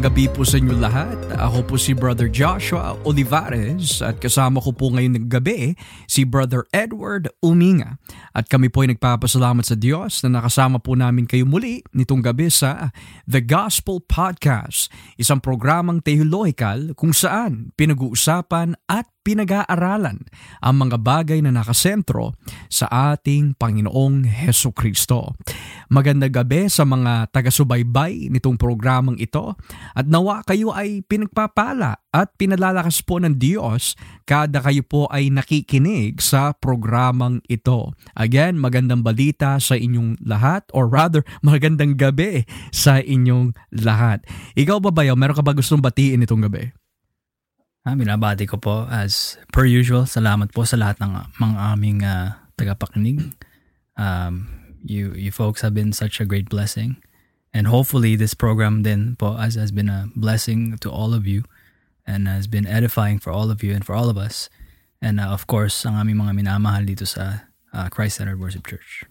Magandang gabi po sa inyo lahat. Ako po si Brother Joshua Olivares at kasama ko po ngayon ng gabi si Brother Edward Uminga. At kami po ay nagpapasalamat sa Diyos na nakasama po namin kayo muli nitong gabi sa The Gospel Podcast, isang programang teologikal kung saan pinag-uusapan at pinag-aaralan ang mga bagay na nakasentro sa ating Panginoong Heso Kristo. Magandang gabi sa mga taga-subaybay nitong programang ito at nawa kayo ay pinagpapala at pinalalakas po ng Diyos kada kayo po ay nakikinig sa programang ito. Again, magandang balita sa inyong lahat or rather magandang gabi sa inyong lahat. Ikaw ba bayo, meron ka ba gustong batiin itong gabi? Ah, binabati ko po as per usual. Salamat po sa lahat ng mga aming uh, tagapakinig. Um, you you folks have been such a great blessing. And hopefully this program then po as has been a blessing to all of you and has been edifying for all of you and for all of us. And uh, of course, ang aming mga minamahal dito sa uh, Christ-Centered Worship Church.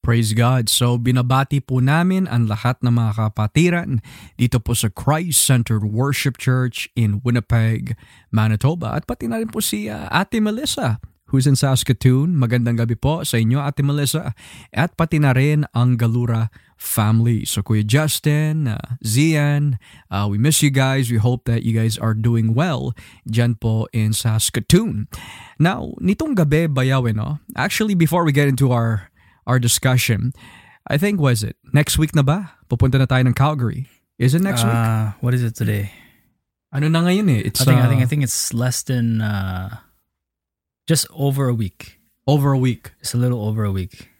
Praise God. So binabati po namin ang lahat ng mga kapatiran dito po sa Christ-Centered Worship Church in Winnipeg, Manitoba. At pati na rin po si uh, Ate Melissa who's in Saskatoon. Magandang gabi po sa inyo Ate Melissa. At pati na rin ang Galura family. So Kuya Justin, uh, Zian, uh, we miss you guys. We hope that you guys are doing well dyan po in Saskatoon. Now, nitong gabi bayaw, no? Actually, before we get into our our discussion. I think was it next week na ba? Pupunta na tayo ng Calgary. Is it next uh, week? What is it today? Ano na ngayon eh? It's I think uh, I think I think it's less than uh, just over a week. Over a week. It's a little over a week.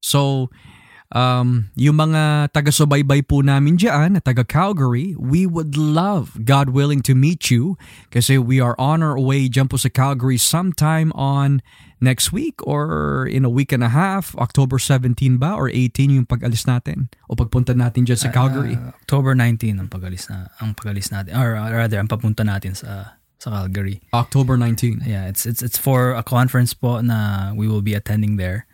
So um, yung mga taga-subaybay po namin dyan, taga Calgary, we would love, God willing, to meet you kasi we are on our way dyan po sa Calgary sometime on next week or in a week and a half, October 17 ba or 18 yung pag-alis natin o pagpunta natin dyan sa Calgary? Uh, October 19 ang pag-alis na ang pag-alis natin or rather ang papunta natin sa sa Calgary. October 19. Yeah, it's it's it's for a conference po na we will be attending there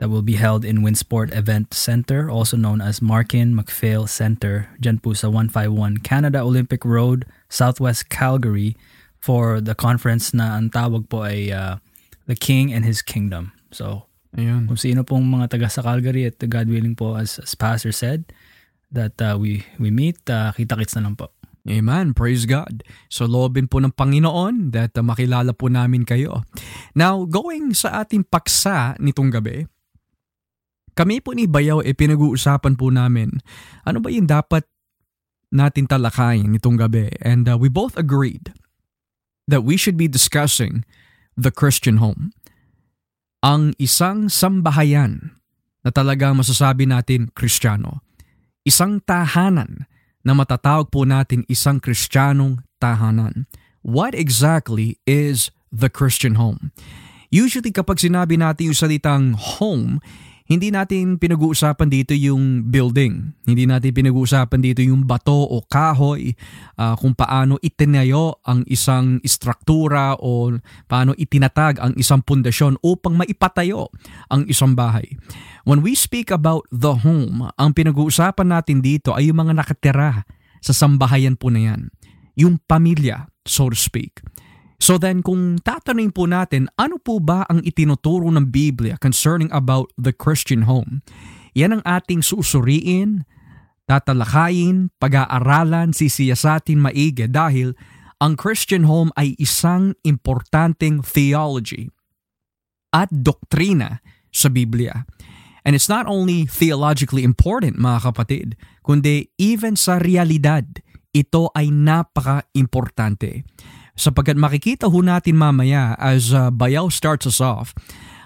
that will be held in Winsport Event Center, also known as Markin McPhail Center, dyan po sa 151 Canada Olympic Road, Southwest Calgary for the conference na ang tawag po ay uh, The King and His Kingdom. So, Ayun. kung sino pong mga taga sa Calgary at God willing po as, as Pastor said, that uh, we we meet, uh, kita-kits na lang po. Amen. Praise God. So loobin po ng Panginoon that uh, makilala po namin kayo. Now, going sa ating paksa nitong gabi, kami po ni Bayaw eh pinag-uusapan po namin ano ba yung dapat natin talakayin nitong gabi. And uh, we both agreed that we should be discussing the Christian home. Ang isang sambahayan na talagang masasabi natin Kristiyano. Isang tahanan na matatawag po natin isang Kristiyanong tahanan. What exactly is the Christian home? Usually kapag sinabi natin yung salitang home, hindi natin pinag-uusapan dito yung building. Hindi natin pinag-uusapan dito yung bato o kahoy, uh, kung paano itinayo ang isang istruktura o paano itinatag ang isang pundasyon upang maipatayo ang isang bahay. When we speak about the home, ang pinag-uusapan natin dito ay yung mga nakatira sa sambahayan po na yan. Yung pamilya, so to speak. So then kung tatanungin po natin, ano po ba ang itinuturo ng Biblia concerning about the Christian home? Yan ang ating susuriin, tatalakayin, pag-aaralan, sisiyasatin maigi dahil ang Christian home ay isang importanteng theology at doktrina sa Biblia. And it's not only theologically important mga kapatid, kundi even sa realidad, ito ay napaka-importante sapagkat makikita ho natin mamaya as uh, Bayaw starts us off,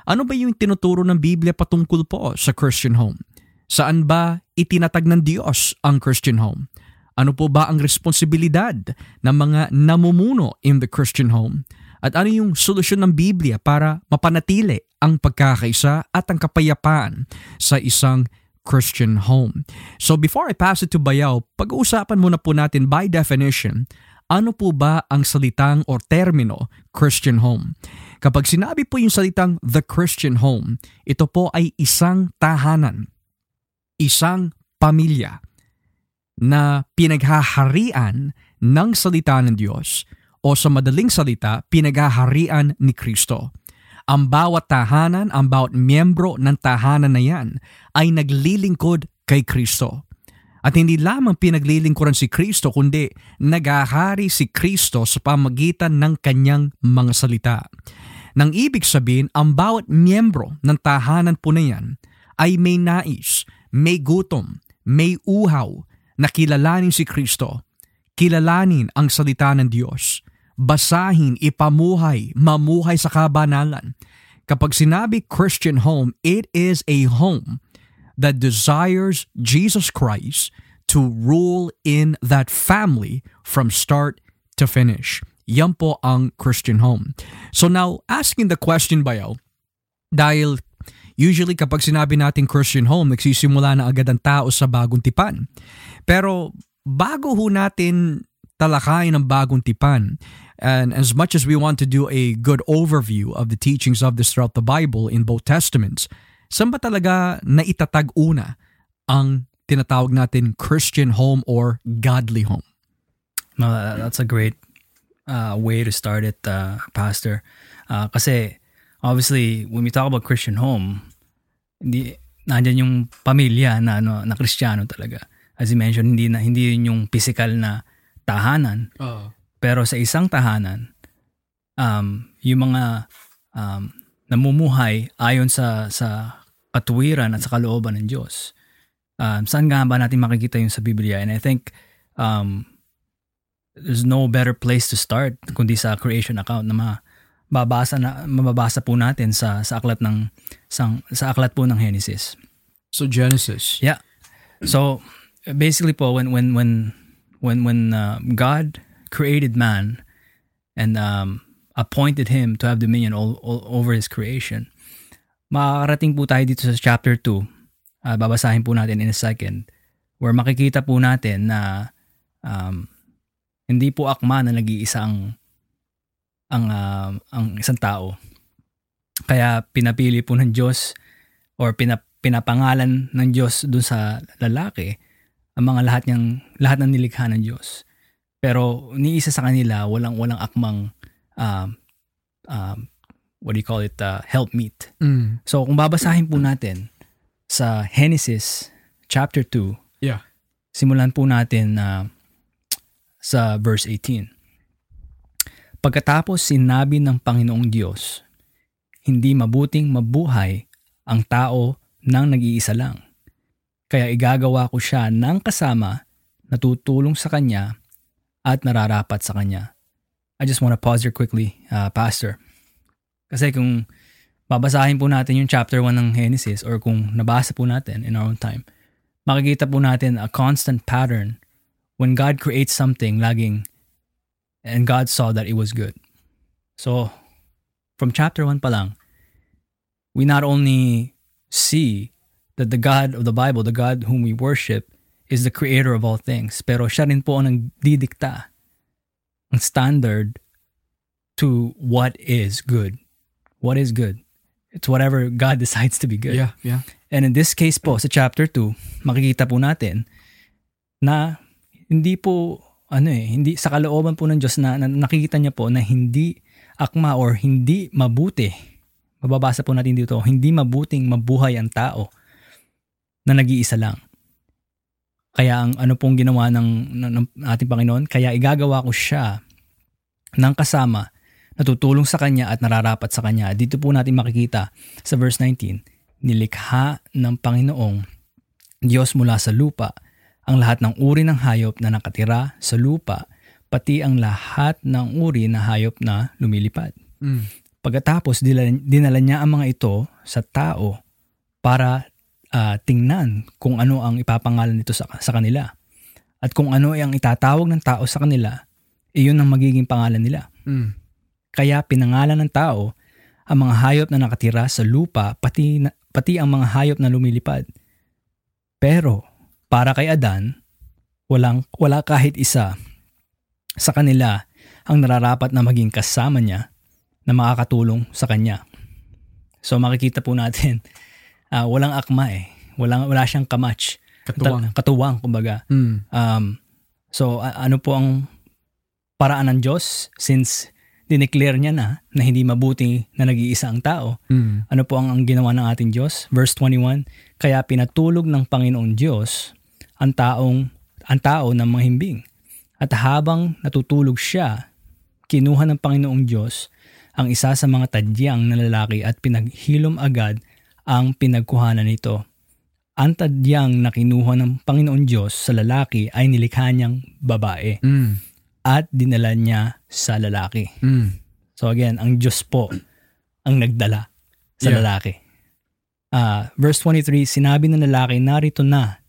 ano ba yung tinuturo ng Biblia patungkol po sa Christian home? Saan ba itinatag ng Diyos ang Christian home? Ano po ba ang responsibilidad ng mga namumuno in the Christian home? At ano yung solusyon ng Biblia para mapanatili ang pagkakaisa at ang kapayapaan sa isang Christian home. So before I pass it to Bayaw, pag-uusapan muna po natin by definition ano po ba ang salitang or termino Christian home? Kapag sinabi po yung salitang the Christian home, ito po ay isang tahanan, isang pamilya, na pinaghaharian ng salita ng Diyos o sa madaling salita, pinaghaharian ni Kristo. Ang bawat tahanan, ang bawat miyembro ng tahanan na yan ay naglilingkod kay Kristo. At hindi lamang pinaglilingkuran si Kristo kundi nagahari si Kristo sa pamagitan ng kanyang mga salita. Nang ibig sabihin, ang bawat miyembro ng tahanan po na yan ay may nais, may gutom, may uhaw na kilalanin si Kristo, kilalanin ang salita ng Diyos, basahin, ipamuhay, mamuhay sa kabanalan. Kapag sinabi Christian home, it is a home that desires Jesus Christ to rule in that family from start to finish. Yan po ang Christian home. So now, asking the question Bayaw, dahil usually kapag sinabi natin Christian home, nagsisimula na agad ang tao sa bagong tipan. Pero bago ho natin talakayin ang bagong tipan, and as much as we want to do a good overview of the teachings of this throughout the Bible in both Testaments, saan ba talaga naitatag una ang tinatawag natin Christian home or godly home? No, that's a great uh, way to start it, uh, Pastor. Uh, kasi obviously, when we talk about Christian home, hindi, nandyan yung pamilya na, ano, na Kristiyano talaga. As you mentioned, hindi, na, hindi yun yung physical na tahanan. Uh, Pero sa isang tahanan, um, yung mga um, namumuhay ayon sa sa katuwiran at sa kalooban ng Diyos. Um, saan nga ba natin makikita yung sa Biblia? And I think um, there's no better place to start kundi sa creation account na mababasa na mababasa po natin sa sa aklat ng sa, sa aklat po ng Genesis. So Genesis. Yeah. So basically po when when when when when uh, God created man and um, appointed him to have dominion all, all over his creation. Makakarating po tayo dito sa chapter 2. Uh, babasahin po natin in a second where makikita po natin na um, hindi po akma na nag-iisa ang ang uh, ang isang tao. Kaya pinapili po ng Diyos or pinap, pinapangalan ng Diyos dun sa lalaki ang mga lahat niyang lahat ng nilikha ng Diyos. Pero ni isa sa kanila walang walang akmang um, um, what do you call it uh, help meet. Mm. So kung babasahin po natin sa Genesis chapter 2, Yeah. simulan po natin na sa verse 18. Pagkatapos sinabi ng Panginoong Diyos, hindi mabuting mabuhay ang tao nang nag-iisa lang. Kaya igagawa ko siya ng kasama na tutulong sa kanya at nararapat sa kanya. I just want to pause here quickly, uh, Pastor. Kasi kung babasahin po natin yung chapter 1 ng Genesis or kung nabasa po natin in our own time, makikita po natin a constant pattern when God creates something, laging, and God saw that it was good. So, from chapter 1 pa lang, we not only see that the God of the Bible, the God whom we worship, is the creator of all things, pero siya rin po ang nagdidikta ang standard to what is good. What is good? It's whatever God decides to be good. Yeah, yeah. And in this case po, sa chapter 2, makikita po natin na hindi po, ano eh, hindi, sa kalooban po ng Diyos na, na nakikita niya po na hindi akma or hindi mabuti. Mababasa po natin dito, hindi mabuting mabuhay ang tao na nag-iisa lang. Kaya ang ano pong ginawa ng, ng, ng ating Panginoon, kaya igagawa ko siya ng kasama na tutulong sa Kanya at nararapat sa Kanya. Dito po natin makikita sa verse 19, nilikha ng Panginoong Diyos mula sa lupa ang lahat ng uri ng hayop na nakatira sa lupa, pati ang lahat ng uri na hayop na lumilipad. Mm. Pagkatapos, dinala niya ang mga ito sa tao para uh, tingnan kung ano ang ipapangalan nito sa, sa kanila. At kung ano ang itatawag ng tao sa kanila, iyon ang magiging pangalan nila. Mm. Kaya pinangalan ng tao ang mga hayop na nakatira sa lupa, pati, na, pati ang mga hayop na lumilipad. Pero para kay Adan, walang, wala kahit isa sa kanila ang nararapat na maging kasama niya na makakatulong sa kanya. So makikita po natin, uh, walang akma eh. Walang, wala siyang kamatch Katuwang. Katuwang, kumbaga. Mm. Um, so, a- ano po ang paraan ng Diyos since dineclare niya na na hindi mabuti na nag-iisa ang tao? Mm. Ano po ang, ang ginawa ng ating Diyos? Verse 21, Kaya pinatulog ng Panginoong Diyos ang taong ang tao ng mga himbing. At habang natutulog siya, kinuha ng Panginoong Diyos ang isa sa mga tadyang na lalaki at pinaghilom agad ang pinagkuhanan nito. Ang tadyang na kinuha ng Panginoong Diyos sa lalaki ay nilikha niyang babae Mm. At dinala niya sa lalaki. Mm. So again, ang Diyos po ang nagdala sa Yeah. lalaki. Ah, verse 23, sinabi ng lalaki, narito na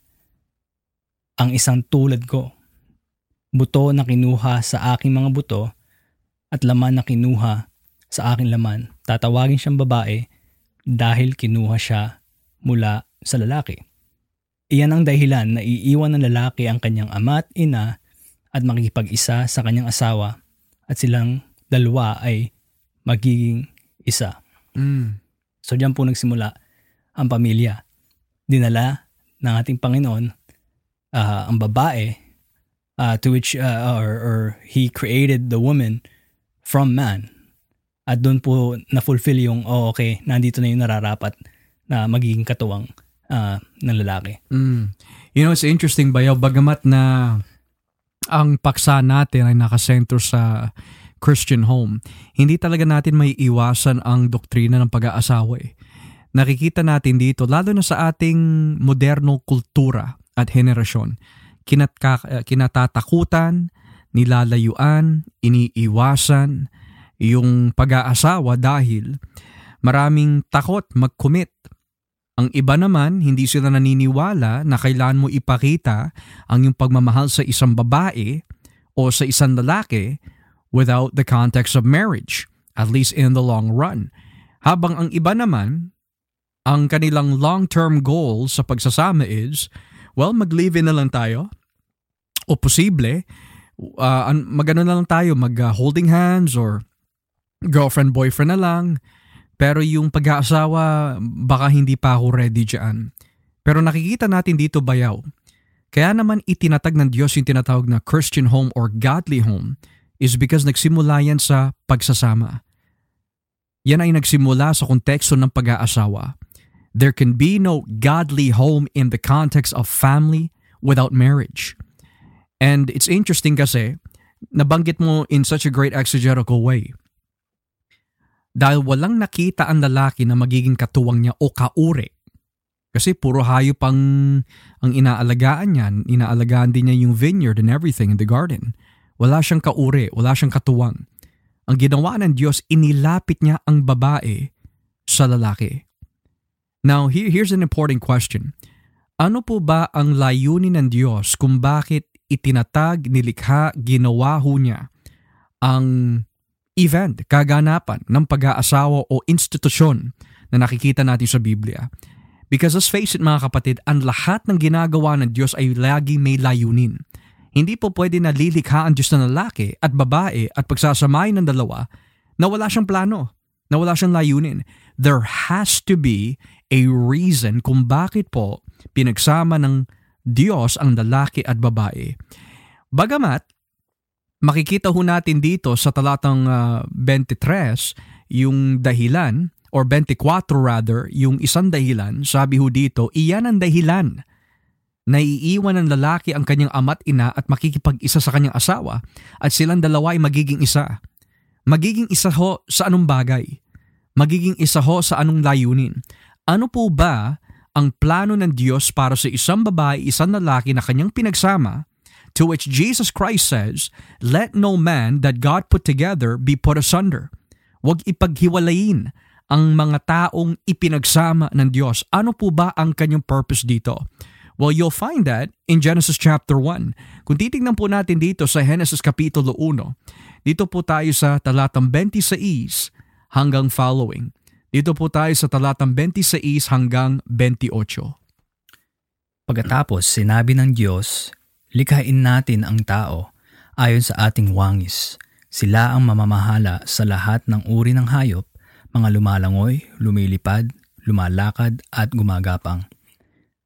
ang isang tulad ko. Buto na kinuha sa aking mga buto at laman na kinuha sa aking laman. Tatawagin siyang babae dahil kinuha siya mula sa lalaki. Iyan ang dahilan na iiwan ng lalaki ang kanyang ama at ina at makikipag-isa sa kanyang asawa at silang dalawa ay magiging isa. Mm. So diyan po nagsimula ang pamilya. Dinala ng ating Panginoon ah, ang babae ah, to which ah, or, or he created the woman from man. At doon po na-fulfill yung, oh okay, nandito na yung nararapat na magiging katuwang ah, ng lalaki. Mm. You know, it's interesting bayaw bagamat na ang paksa natin ay nakasentro sa Christian home, hindi talaga natin may iwasan ang doktrina ng pag-aasawa eh. Nakikita natin dito, lalo na sa ating moderno kultura at henerasyon, kinatka, kinatatakutan, nilalayuan, iniiwasan yung pag-aasawa dahil maraming takot mag-commit ang iba naman, hindi sila naniniwala na kailangan mo ipakita ang yung pagmamahal sa isang babae o sa isang lalaki without the context of marriage, at least in the long run. Habang ang iba naman, ang kanilang long-term goal sa pagsasama is, well, mag-live-in na lang tayo. O posible, uh, mag-ano na lang tayo, mag-holding hands or girlfriend-boyfriend na lang. Pero yung pag-aasawa, baka hindi pa ako ready dyan. Pero nakikita natin dito bayaw. Kaya naman itinatag ng Diyos yung tinatawag na Christian home or godly home is because nagsimula yan sa pagsasama. Yan ay nagsimula sa konteksto ng pag-aasawa. There can be no godly home in the context of family without marriage. And it's interesting kasi, nabanggit mo in such a great exegetical way dahil walang nakita ang lalaki na magiging katuwang niya o kauri. Kasi puro hayop ang, ang inaalagaan niya. Inaalagaan din niya yung vineyard and everything in the garden. Wala siyang kauri, wala siyang katuwang. Ang ginawa ng Diyos, inilapit niya ang babae sa lalaki. Now, here, here's an important question. Ano po ba ang layunin ng Diyos kung bakit itinatag, nilikha, ginawa ho niya ang event, kaganapan ng pag-aasawa o institusyon na nakikita natin sa Biblia. Because let's face it mga kapatid, ang lahat ng ginagawa ng Diyos ay lagi may layunin. Hindi po pwede na lilikha ang Diyos na lalaki at babae at pagsasamahin ng dalawa na wala siyang plano, na wala siyang layunin. There has to be a reason kung bakit po pinagsama ng Diyos ang lalaki at babae. Bagamat makikita ho natin dito sa talatang uh, 23 yung dahilan or 24 rather, yung isang dahilan, sabi ho dito, iyan ang dahilan na iiwan ng lalaki ang kanyang ama't ina at makikipag-isa sa kanyang asawa at silang dalawa ay magiging isa. Magiging isa ho sa anong bagay? Magiging isa ho sa anong layunin? Ano po ba ang plano ng Diyos para sa isang babae, isang lalaki na kanyang pinagsama to which Jesus Christ says, Let no man that God put together be put asunder. Huwag ipaghiwalayin ang mga taong ipinagsama ng Diyos. Ano po ba ang kanyang purpose dito? Well, you'll find that in Genesis chapter 1. Kung titingnan po natin dito sa Genesis Kapitulo 1, dito po tayo sa talatang 26 hanggang following. Dito po tayo sa talatang 26 hanggang 28. Pagkatapos sinabi ng Diyos, likhain natin ang tao ayon sa ating wangis. Sila ang mamamahala sa lahat ng uri ng hayop, mga lumalangoy, lumilipad, lumalakad at gumagapang.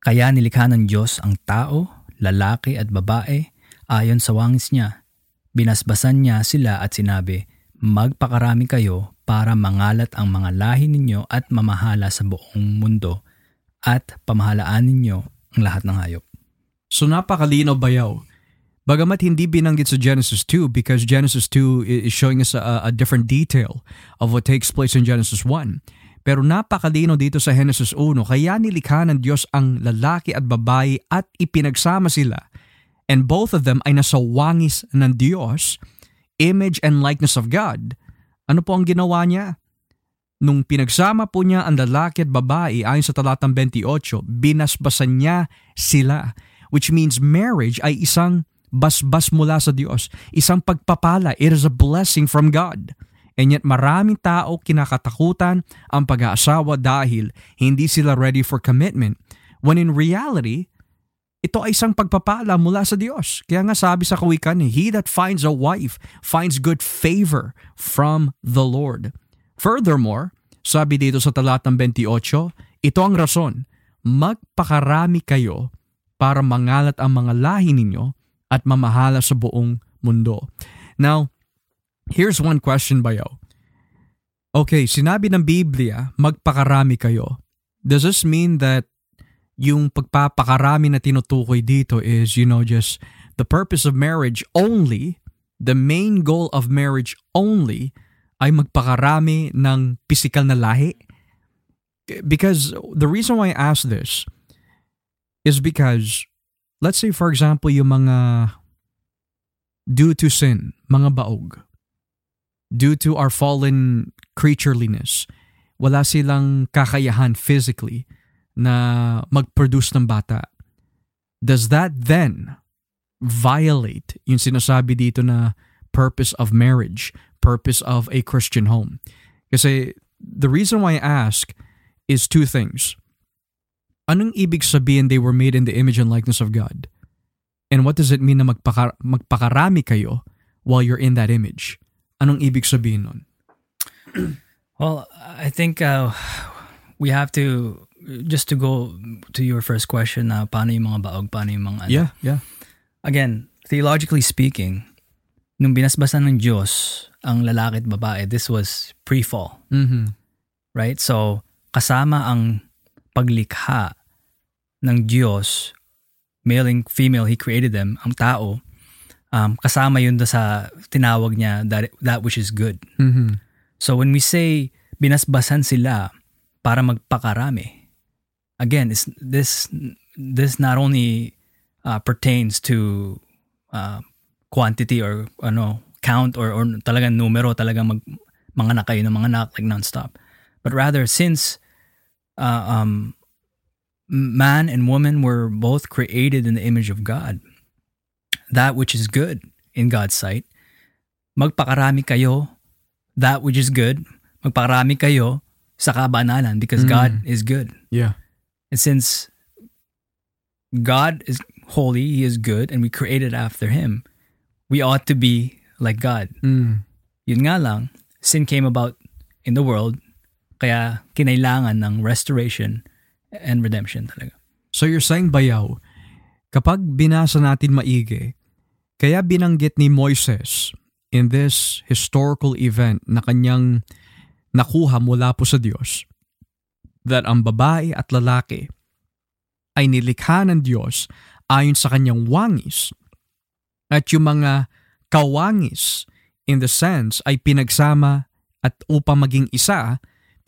Kaya nilikha ng Diyos ang tao, lalaki at babae ayon sa wangis niya. Binasbasan niya sila at sinabi, Magpakarami kayo para mangalat ang mga lahi ninyo at mamahala sa buong mundo at pamahalaan ninyo ang lahat ng hayop. So napakalino bayaw. Bagamat hindi binanggit sa Genesis 2 because Genesis 2 is showing us a, a different detail of what takes place in Genesis 1. Pero napakalino dito sa Genesis 1 kaya nilikha ng Diyos ang lalaki at babae at ipinagsama sila. And both of them ay nasa wangis ng Diyos, image and likeness of God. Ano po ang ginawa niya? Nung pinagsama po niya ang lalaki at babae ayon sa talatang 28, binasbasan niya sila. Which means marriage ay isang basbas mula sa Diyos, isang pagpapala. It is a blessing from God. And yet maraming tao kinakatakutan ang pag-aasawa dahil hindi sila ready for commitment. When in reality, ito ay isang pagpapala mula sa Diyos. Kaya nga sabi sa kawikan, He that finds a wife finds good favor from the Lord. Furthermore, sabi dito sa talatang 28, ito ang rason, magpakarami kayo para mangalat ang mga lahi ninyo at mamahala sa buong mundo. Now, Here's one question bayo. Okay, sinabi ng Biblia, magpakarami kayo. Does this mean that yung pagpapakarami na tinutukoy dito is, you know, just the purpose of marriage only, the main goal of marriage only, ay magpakarami ng physical na lahi? Because the reason why I ask this is because, let's say for example, yung mga due to sin, mga baog, due to our fallen creatureliness, wala silang kakayahan physically na mag-produce ng bata. Does that then violate yung sinasabi dito na purpose of marriage, purpose of a Christian home? Kasi the reason why I ask is two things. Anong ibig sabihin they were made in the image and likeness of God? And what does it mean na magpaka- magpakarami kayo while you're in that image? Anong ibig sabihin nun? Well, I think uh, we have to just to go to your first question na paano yung mga baog, paano yung mga ano. Yeah, yeah. Again, theologically speaking, nung binasbasan ng Diyos ang lalaki at babae, this was pre-fall. Mm-hmm. Right? So, kasama ang paglikha ng Diyos, male and female, He created them, ang tao, um, kasama yun sa tinawag niya that, that which is good. Mm-hmm. So when we say binasbasan sila para magpakarami, again, is this this not only uh, pertains to uh, quantity or ano count or, or talagang numero, talagang mag, mga anak kayo ng mga anak like non-stop. But rather, since uh, um, man and woman were both created in the image of God, that which is good in God's sight. Magpakarami kayo that which is good. Magpakarami kayo sa kabanalan because Mm. God is good. Yeah. And since God is holy, He is good, and we created after Him, we ought to be like God. Mm. Yun nga lang, sin came about in the world, kaya kinailangan ng restoration and redemption talaga. So you're saying bayaw, kapag binasa natin maigi, kaya binanggit ni Moises in this historical event na kanyang nakuha mula po sa Diyos that ang babae at lalaki ay nilikha ng Diyos ayon sa kanyang wangis at yung mga kawangis in the sense ay pinagsama at upang maging isa,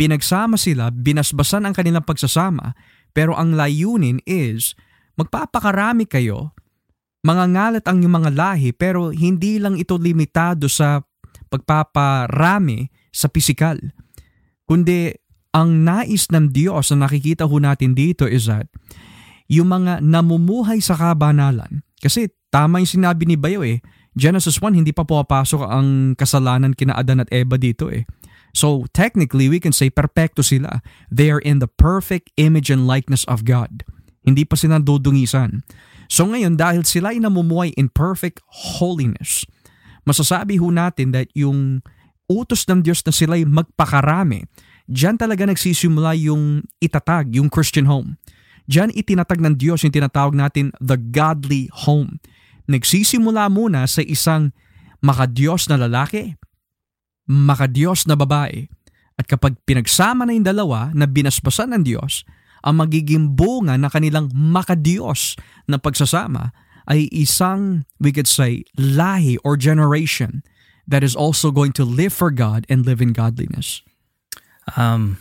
pinagsama sila, binasbasan ang kanilang pagsasama, pero ang layunin is magpapakarami kayo, mangangalat ang inyong mga lahi, pero hindi lang ito limitado sa pagpaparami sa pisikal. Kundi ang nais ng Diyos na nakikita ho natin dito is that yung mga namumuhay sa kabanalan, kasi tama yung sinabi ni Bayo eh, Genesis 1 hindi pa pumapasok ang kasalanan kina Adan at Eva dito eh. So technically we can say perpekto sila. They are in the perfect image and likeness of God. Hindi pa sila dudungisan. So ngayon dahil sila ay namumuhay in perfect holiness, masasabi ho natin that yung utos ng Diyos na sila ay magpakarami, diyan talaga nagsisimula yung itatag, yung Christian home. Diyan itinatag ng Diyos yung tinatawag natin the godly home. Nagsisimula muna sa isang makadiyos na lalaki, makadiyos na babae. At kapag pinagsama na yung dalawa na binasbasan ng Diyos, ang magiging bunga na kanilang makadiyos na pagsasama ay isang, we could say, lahi or generation that is also going to live for God and live in godliness. Um,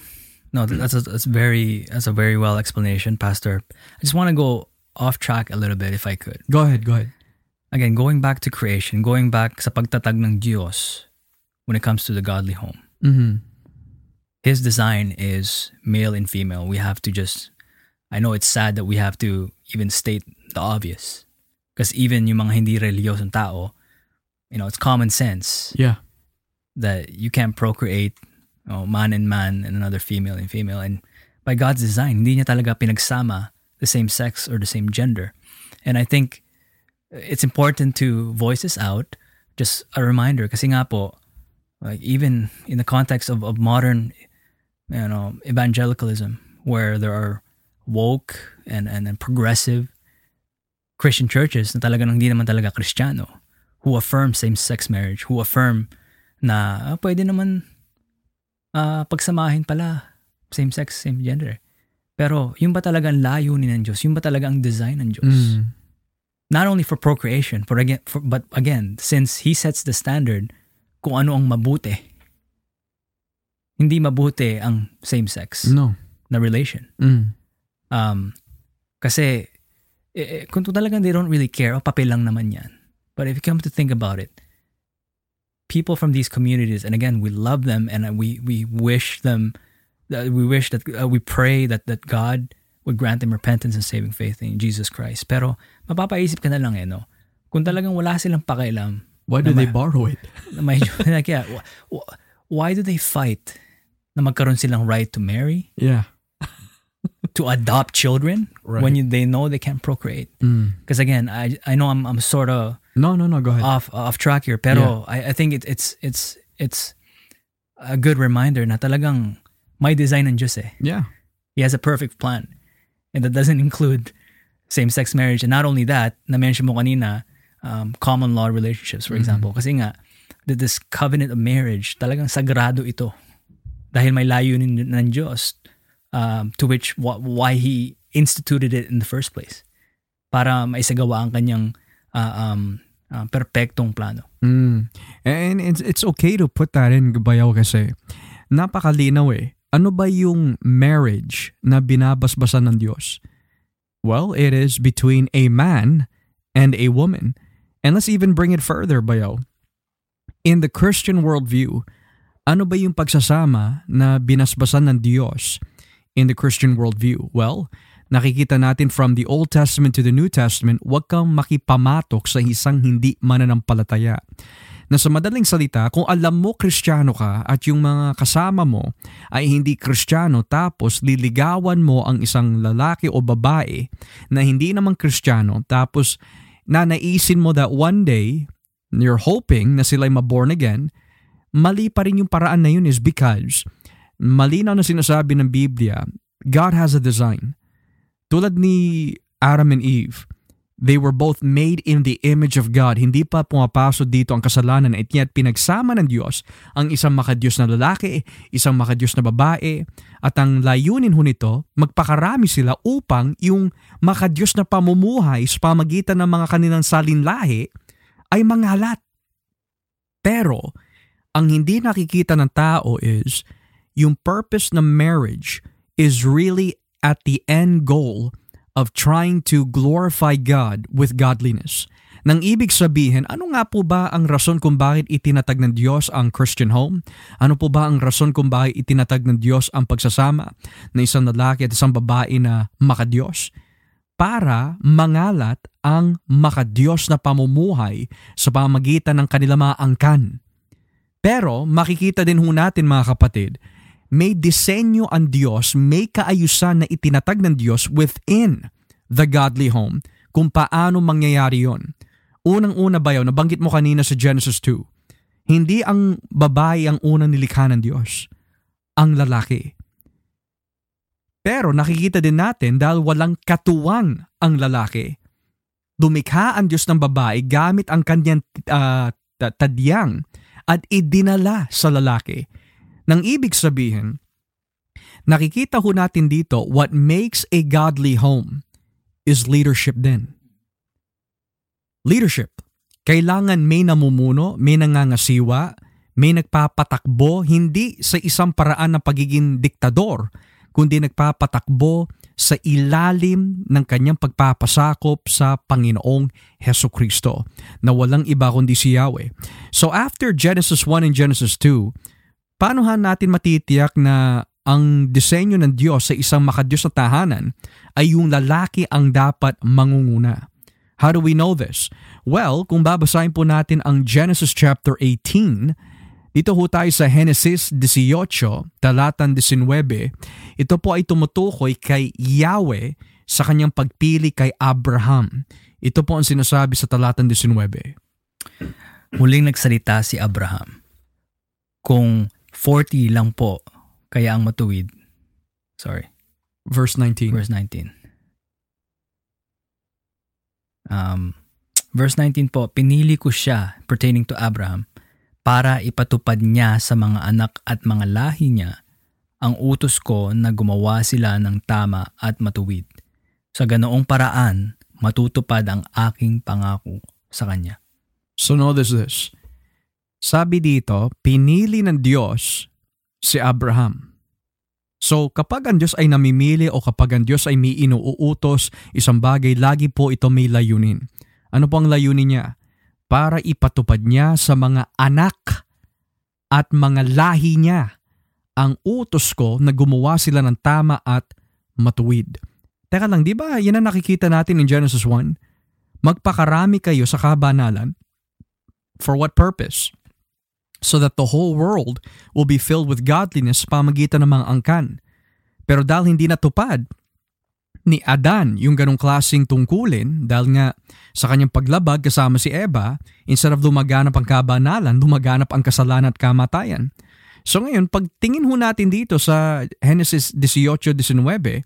no, that's a, that's very that's a very well explanation, Pastor. I just want to go off track a little bit, if I could. Go ahead, go ahead. Again, going back to creation, going back sa pagtatag ng Diyos when it comes to the godly home. Mm-hmm. His design is male and female. We have to just, I know it's sad that we have to even state the obvious. Because even yung mga hindi reliyosong tao, you know, it's common sense Yeah. that you can't procreate you know, man and man and another female and female. And by God's design, hindi niya talaga pinagsama the same sex or the same gender. And I think it's important to voice this out. Just a reminder, kasi nga po, like even in the context of, of modern, you know, evangelicalism, where there are woke and, and, and progressive Christian churches na talaga hindi naman talaga Kristiyano, who affirm same-sex marriage, who affirm na ah, pwede naman ah, pagsamahin pala same-sex, same gender. Pero yung ba talaga ang layunin ng Diyos? Yung ba talaga ang design ng Diyos? Mm. Not only for procreation, for again, for, but again, since He sets the standard kung ano ang mabuti, hindi mabuti ang same-sex No. na relation. Mm. Um, kasi eh, eh, kung talagang they don't really care, oh, papel lang naman yan. But if you come to think about it, people from these communities, and again, we love them and uh, we we wish them, that we wish that uh, we pray that that God would grant them repentance and saving faith in Jesus Christ. Pero mapapaisip ka na lang eh, no? Kung talagang wala silang pakialam, Why do they ma- borrow it? na yeah, wh- wh- why do they fight na magkaroon silang right to marry, Yeah. to adopt children Right. when you, they know they can't procreate? Mm. Because again, I I know I'm I'm sort of No, no, no. Go ahead. off off track here, pero I, I think it, it's it's it's a good reminder na talagang may design ng Diyos eh. yeah. He has a perfect plan. And that doesn't include same-sex marriage. And not only that, na-mention mo kanina, um, common law relationships, for example. Kasi nga, that this covenant of marriage, talagang sagrado ito. Dahil may layunin ng Diyos um, to which, wh- why He instituted it in the first place. Para maisagawa ang kanyang uh, um, uh, perpektong plano. Mm. And it's, it's okay to put that in, Bayaw, kasi napakalinaw eh. Ano ba yung marriage na binabasbasan ng Diyos? Well, it is between a man and a woman. And let's even bring it further, Bayaw. In the Christian worldview, ano ba yung pagsasama na binasbasan ng Diyos in the Christian worldview? Well, nakikita natin from the Old Testament to the New Testament, huwag kang makipamatok sa isang hindi mananampalataya. Na sa madaling salita, kung alam mo kristyano ka at yung mga kasama mo ay hindi kristyano tapos liligawan mo ang isang lalaki o babae na hindi naman kristyano tapos nanaisin mo that one day you're hoping na sila'y maborn again, mali pa rin yung paraan na yun is because malinaw na sinasabi ng Biblia, God has a design. Tulad ni Adam and Eve, they were both made in the image of God. Hindi pa pumapasok dito ang kasalanan at yet pinagsama ng Diyos ang isang makadiyos na lalaki, isang makadiyos na babae, at ang layunin ho nito, magpakarami sila upang yung makadiyos na pamumuhay sa pamagitan ng mga kanilang salinlahi ay mangalat. Pero, ang hindi nakikita ng tao is, yung purpose ng marriage is really at the end goal of trying to glorify God with godliness. Nang ibig sabihin, ano nga po ba ang rason kung bakit itinatag ng Diyos ang Christian home? Ano po ba ang rason kung bakit itinatag ng Diyos ang pagsasama ng isang lalaki at isang babae na makadiyos? Para mangalat ang makadiyos na pamumuhay sa pamagitan ng kanilang mga angkan. Pero makikita din ho natin mga kapatid, may disenyo ang Diyos, may kaayusan na itinatag ng Diyos within the godly home kung paano mangyayari yon. Unang-una ba yun, nabanggit mo kanina sa Genesis 2, hindi ang babae ang unang nilikha ng Diyos, ang lalaki. Pero nakikita din natin dahil walang katuwang ang lalaki. Dumikha ang Diyos ng babae gamit ang kanyang uh, tadyang at idinala sa lalaki. Nang ibig sabihin, nakikita ho natin dito what makes a godly home is leadership din. Leadership. Kailangan may namumuno, may nangangasiwa, may nagpapatakbo, hindi sa isang paraan ng pagiging diktador, kundi nagpapatakbo sa ilalim ng kanyang pagpapasakop sa Panginoong Heso Kristo na walang iba kundi si Yahweh. So after Genesis 1 and Genesis 2, paano natin matitiyak na ang disenyo ng Diyos sa isang makadiyos na tahanan ay yung lalaki ang dapat mangunguna? How do we know this? Well, kung babasahin po natin ang Genesis chapter 18, dito ho tayo sa Genesis 18, talatan 19. Ito po ay tumutukoy kay Yahweh sa kanyang pagpili kay Abraham. Ito po ang sinasabi sa talatan 19. Muling nagsalita si Abraham. Kung 40 lang po, kaya ang matuwid. Sorry. Verse 19. Verse 19. Um, verse 19 po, pinili ko siya pertaining to Abraham para ipatupad niya sa mga anak at mga lahi niya ang utos ko na gumawa sila ng tama at matuwid. Sa ganoong paraan, matutupad ang aking pangako sa kanya. So notice this. Sabi dito, pinili ng Diyos si Abraham. So kapag ang Diyos ay namimili o kapag ang Diyos ay may inuutos, isang bagay, lagi po ito may layunin. Ano po ang layunin niya? para ipatupad niya sa mga anak at mga lahi niya ang utos ko na gumawa sila ng tama at matuwid. Teka lang, di ba yan ang nakikita natin in Genesis 1? Magpakarami kayo sa kabanalan. For what purpose? So that the whole world will be filled with godliness pamagitan ng mga angkan. Pero dahil hindi natupad, ni Adan yung ganong klasing tungkulin dahil nga sa kanyang paglabag kasama si Eva, instead of lumaganap ang kabanalan, lumaganap ang kasalanan at kamatayan. So ngayon, pagtingin ho natin dito sa Genesis 18-19,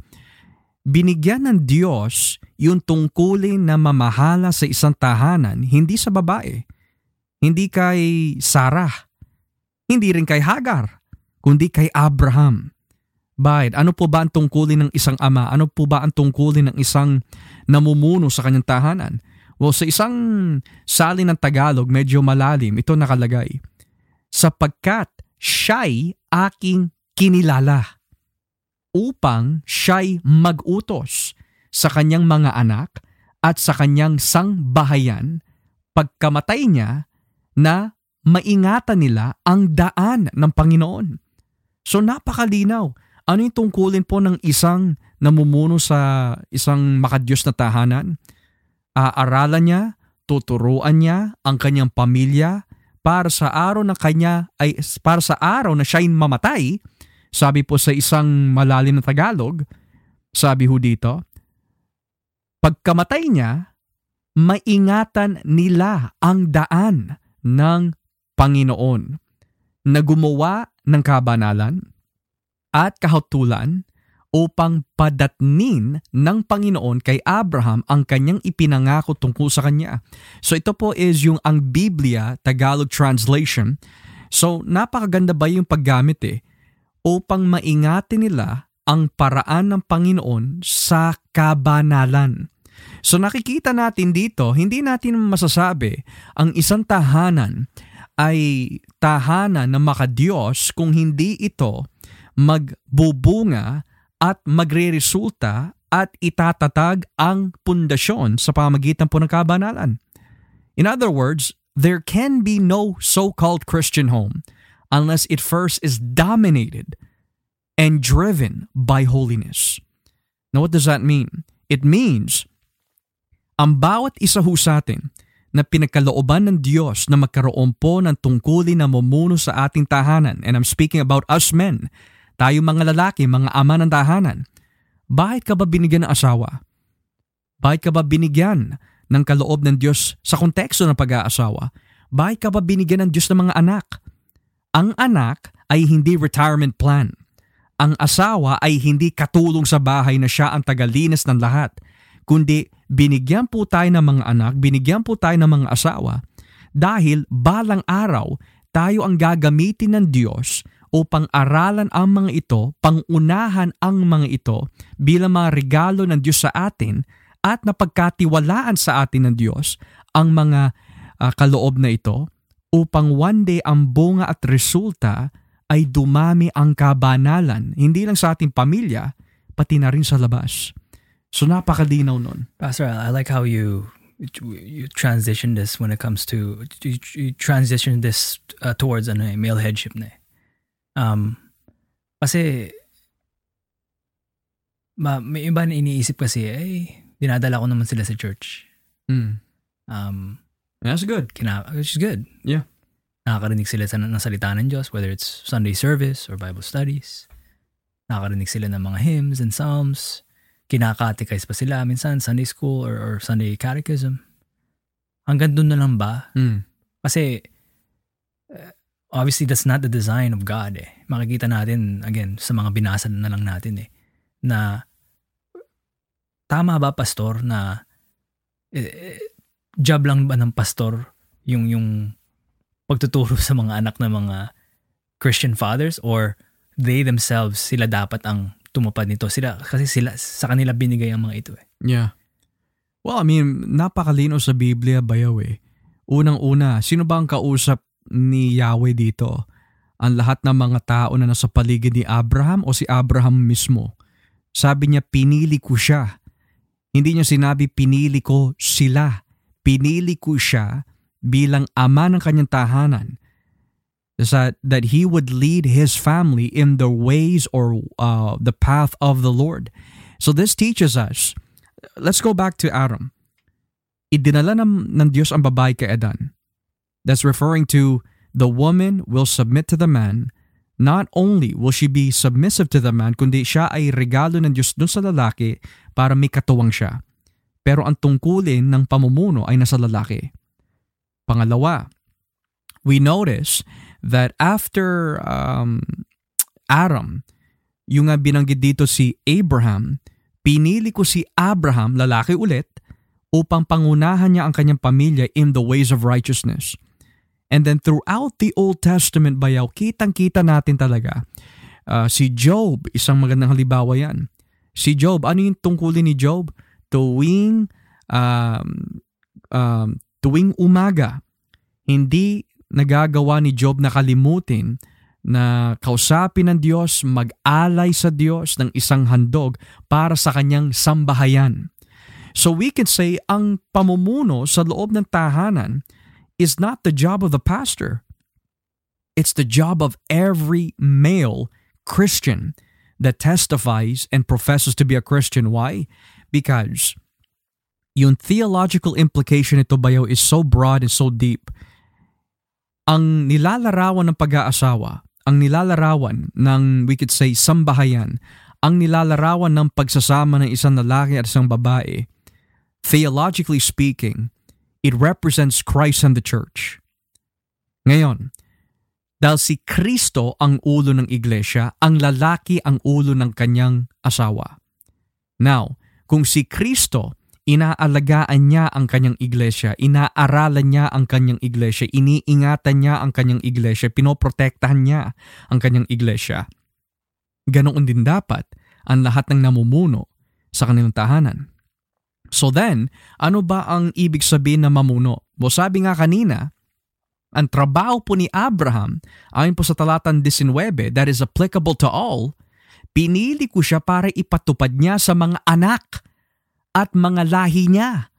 binigyan ng Diyos yung tungkulin na mamahala sa isang tahanan, hindi sa babae, hindi kay Sarah, hindi rin kay Hagar, kundi kay Abraham. Bakit? Ano po ba ang tungkulin ng isang ama? Ano po ba ang tungkulin ng isang namumuno sa kanyang tahanan? Well, sa isang salin ng Tagalog, medyo malalim, ito nakalagay. Sapagkat siya'y aking kinilala upang siya'y mag-utos sa kanyang mga anak at sa kanyang sangbahayan pagkamatay niya na maingatan nila ang daan ng Panginoon. So napakalinaw ano yung tungkulin po ng isang namumuno sa isang makadyos na tahanan? Aaralan niya, tuturuan niya ang kanyang pamilya para sa araw na kanya ay para sa araw na siya'y mamatay. Sabi po sa isang malalim na Tagalog, sabi ho dito, pagkamatay niya, maingatan nila ang daan ng Panginoon na gumawa ng kabanalan, at kahatulan upang padatnin ng Panginoon kay Abraham ang kanyang ipinangako tungkol sa kanya. So ito po is yung ang Biblia, Tagalog translation. So napakaganda ba yung paggamit eh upang maingatan nila ang paraan ng Panginoon sa kabanalan. So nakikita natin dito, hindi natin masasabi ang isang tahanan ay tahanan ng makadiyos kung hindi ito magbubunga at magre-resulta at itatatag ang pundasyon sa pamagitan po ng kabanalan. In other words, there can be no so-called Christian home unless it first is dominated and driven by holiness. Now what does that mean? It means ang bawat isa ho sa atin na pinagkalooban ng Diyos na magkaroon po ng tungkulin na mumuno sa ating tahanan. And I'm speaking about us men tayo mga lalaki, mga ama ng tahanan, bakit ka ba binigyan ng asawa? Bakit ka ba binigyan ng kaloob ng Diyos sa konteksto ng pag-aasawa? Bakit ka ba binigyan ng Diyos ng mga anak? Ang anak ay hindi retirement plan. Ang asawa ay hindi katulong sa bahay na siya ang tagalinis ng lahat, kundi binigyan po tayo ng mga anak, binigyan po tayo ng mga asawa dahil balang araw tayo ang gagamitin ng Diyos upang aralan ang mga ito, pangunahan ang mga ito bilang mga regalo ng Diyos sa atin at napagkatiwalaan sa atin ng Diyos ang mga uh, kaloob na ito upang one day ang bunga at resulta ay dumami ang kabanalan, hindi lang sa ating pamilya, pati na rin sa labas. So napakadinaw nun. Pastor, I like how you you transition this when it comes to you, you transition this uh, towards ano, eh, male headship na eh. Um, kasi, ma, may iba na iniisip kasi, ay, dinadala ko naman sila sa church. Mm. Um, That's good. Kina, which is good. Yeah. Nakakarinig sila sa ng salita ng Diyos, whether it's Sunday service or Bible studies. Nakakarinig sila ng mga hymns and psalms. Kinakatekize pa sila minsan, Sunday school or, or Sunday catechism. Hanggang doon na lang ba? Mm. Kasi, uh, obviously that's not the design of God eh. Makikita natin, again, sa mga binasa na lang natin eh, na tama ba pastor na eh, eh, job lang ba ng pastor yung yung pagtuturo sa mga anak ng mga Christian fathers or they themselves sila dapat ang tumupad nito sila kasi sila sa kanila binigay ang mga ito eh. Yeah. Well, I mean, napakalino sa Biblia bayaw eh. Unang-una, sino ba ang kausap ni Yahweh dito? Ang lahat ng mga tao na nasa paligid ni Abraham o si Abraham mismo? Sabi niya, pinili ko siya. Hindi niya sinabi, pinili ko sila. Pinili ko siya bilang ama ng kanyang tahanan that, that he would lead his family in the ways or uh, the path of the Lord. So this teaches us, let's go back to Adam. Idinala ng, ng Diyos ang babae kay Adan that's referring to the woman will submit to the man. Not only will she be submissive to the man, kundi siya ay regalo ng Diyos dun sa lalaki para may katuwang siya. Pero ang tungkulin ng pamumuno ay nasa lalaki. Pangalawa, we notice that after um, Adam, yung nga binanggit dito si Abraham, pinili ko si Abraham, lalaki ulit, upang pangunahan niya ang kanyang pamilya in the ways of righteousness. And then throughout the Old Testament bayaw, kitang-kita natin talaga. Uh, si Job, isang magandang halimbawa yan. Si Job, ano yung tungkulin ni Job? Tuwing, um, um, tuwing umaga, hindi nagagawa ni Job na kalimutin na kausapin ng Diyos, mag-alay sa Diyos ng isang handog para sa kanyang sambahayan. So we can say ang pamumuno sa loob ng tahanan is not the job of the pastor. It's the job of every male Christian that testifies and professes to be a Christian. Why? Because yung theological implication ito bayaw is so broad and so deep. Ang nilalarawan ng pag-aasawa, ang nilalarawan ng we could say sambahayan, ang nilalarawan ng pagsasama ng isang lalaki at isang babae, theologically speaking, it represents Christ and the church. Ngayon, dahil si Kristo ang ulo ng iglesia, ang lalaki ang ulo ng kanyang asawa. Now, kung si Kristo, inaalagaan niya ang kanyang iglesia, inaaralan niya ang kanyang iglesia, iniingatan niya ang kanyang iglesia, pinoprotektahan niya ang kanyang iglesia. Ganoon din dapat ang lahat ng namumuno sa kanilang tahanan. So then, ano ba ang ibig sabihin na mamuno? Bo sabi nga kanina, ang trabaho po ni Abraham, ayon po sa talatang 19, that is applicable to all, pinili ko siya para ipatupad niya sa mga anak at mga lahi niya.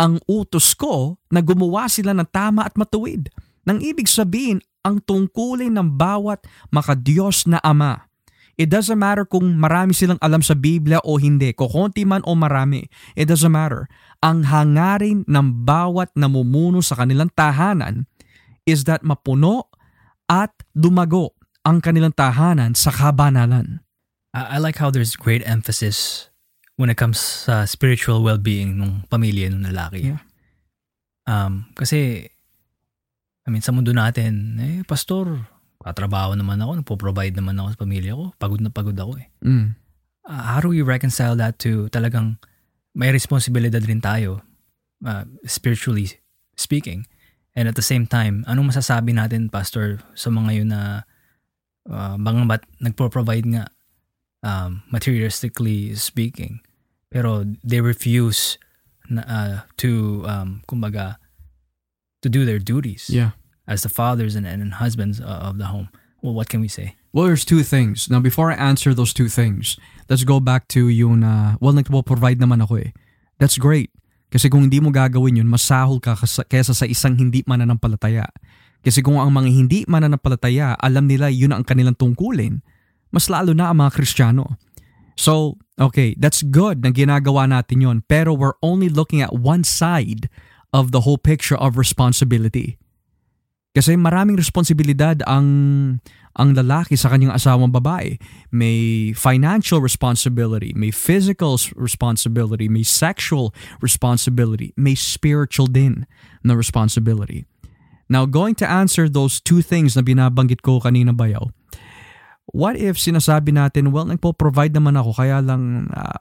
Ang utos ko na gumawa sila ng tama at matuwid. Nang ibig sabihin, ang tungkulin ng bawat makadiyos na ama It doesn't matter kung marami silang alam sa Biblia o hindi, kukunti man o marami. It doesn't matter. Ang hangarin ng bawat namumuno sa kanilang tahanan is that mapuno at dumago ang kanilang tahanan sa kabanalan. I, like how there's great emphasis when it comes sa spiritual well-being ng pamilya ng lalaki. Yeah. Um, kasi, I mean, sa mundo natin, eh, pastor, katrabaho naman ako, nagpo-provide naman ako sa pamilya ko, pagod na pagod ako eh. Mm. Uh, how do we reconcile that to talagang may responsibilidad rin tayo, uh, spiritually speaking? And at the same time, anong masasabi natin, Pastor, sa mga yun na uh, bang mat, nagpo-provide nga um, materialistically speaking, pero they refuse na, uh, to, um, kumbaga, to do their duties Yeah. as the fathers and, and husbands uh, of the home. Well, what can we say? Well, there's two things. Now, before I answer those two things, let's go back to yung na, well, nagpo-provide naman ako eh. That's great. Kasi kung hindi mo gagawin yun, masahol ka kesa sa isang hindi mananampalataya. Kasi kung ang mga hindi mananampalataya, alam nila yun ang kanilang tungkulin, mas lalo na ang mga Kristiyano. So, okay, that's good na ginagawa natin yon pero we're only looking at one side of the whole picture of responsibility. Kasi maraming responsibilidad ang ang lalaki sa kanyang asawang babae. May financial responsibility, may physical responsibility, may sexual responsibility, may spiritual din na responsibility. Now, going to answer those two things na binabanggit ko kanina bayaw, what if sinasabi natin, well, nagpo-provide naman ako, kaya lang uh,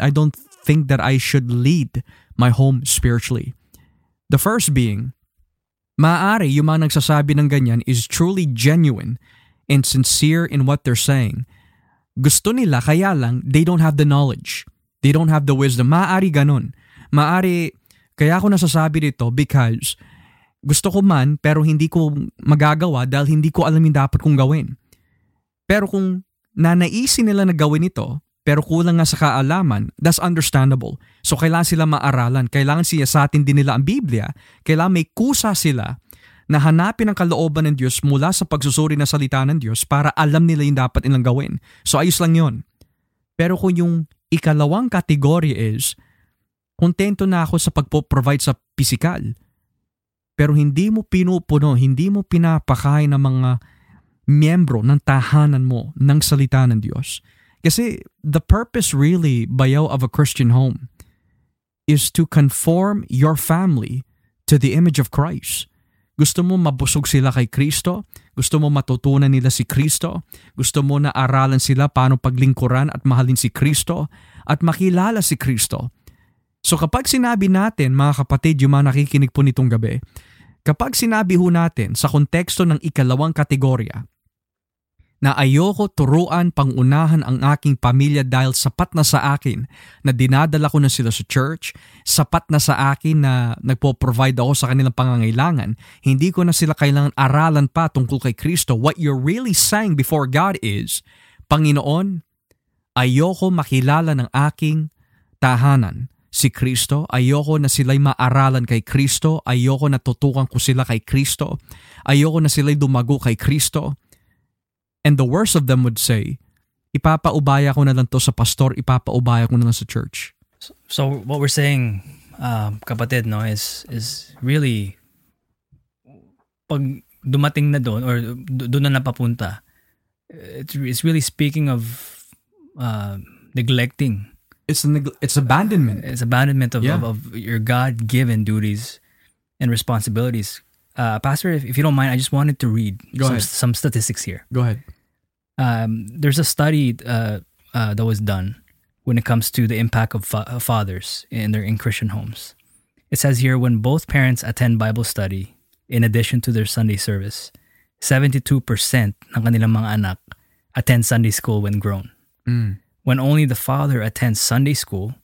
I don't think that I should lead my home spiritually. The first being, maaari yung mga nagsasabi ng ganyan is truly genuine and sincere in what they're saying. Gusto nila kaya lang they don't have the knowledge. They don't have the wisdom. Maaari ganun. Maaari, kaya ako nasasabi dito because gusto ko man pero hindi ko magagawa dahil hindi ko alam yung dapat kong gawin. Pero kung nanaisin nila na gawin ito, pero kulang nga sa kaalaman, that's understandable. So kailangan sila maaralan, kailangan siya sa atin din nila ang Biblia, kailangan may kusa sila na hanapin ang kalooban ng Diyos mula sa pagsusuri ng salita ng Diyos para alam nila yung dapat nilang gawin. So ayos lang yon. Pero kung yung ikalawang kategory is, kontento na ako sa pagpo-provide sa pisikal, pero hindi mo pinupuno, hindi mo pinapakain ng mga miyembro ng tahanan mo ng salita ng Diyos. Kasi the purpose really, bayaw of a Christian home, is to conform your family to the image of Christ. Gusto mo mabusog sila kay Kristo? Gusto mo matutunan nila si Kristo? Gusto mo na aralan sila paano paglingkuran at mahalin si Kristo? At makilala si Kristo? So kapag sinabi natin, mga kapatid, yung mga nakikinig po nitong gabi, kapag sinabi ho natin sa konteksto ng ikalawang kategorya, na ayoko turuan pangunahan ang aking pamilya dahil sapat na sa akin na dinadala ko na sila sa church, sapat na sa akin na nagpo-provide ako sa kanilang pangangailangan, hindi ko na sila kailangan aralan pa tungkol kay Kristo. What you're really saying before God is, Panginoon, ayoko makilala ng aking tahanan si Kristo, ayoko na sila'y maaralan kay Kristo, ayoko na tutukan ko sila kay Kristo, ayoko na sila'y dumago kay Kristo, And the worst of them would say, ipapaubaya ko na lang to sa pastor, ipapaubaya ko na lang sa church. So, what we're saying, um, kapatid, no, is is really pag dumating na doon or do- doon na napapunta, it's, it's really speaking of uh, neglecting. It's a neg- it's abandonment. It's abandonment of, Yeah. of, of your God-given duties and responsibilities. Uh, Pastor, if, if you don't mind, I just wanted to read some, some statistics here. Go ahead. um, there's a study uh, uh, that was done when it comes to the impact of fa- uh, fathers in their in Christian homes. It says here when both parents attend Bible study in addition to their Sunday service, 72% ng kanilang mga anak attend Sunday school when grown. Mm. When only the father attends Sunday school,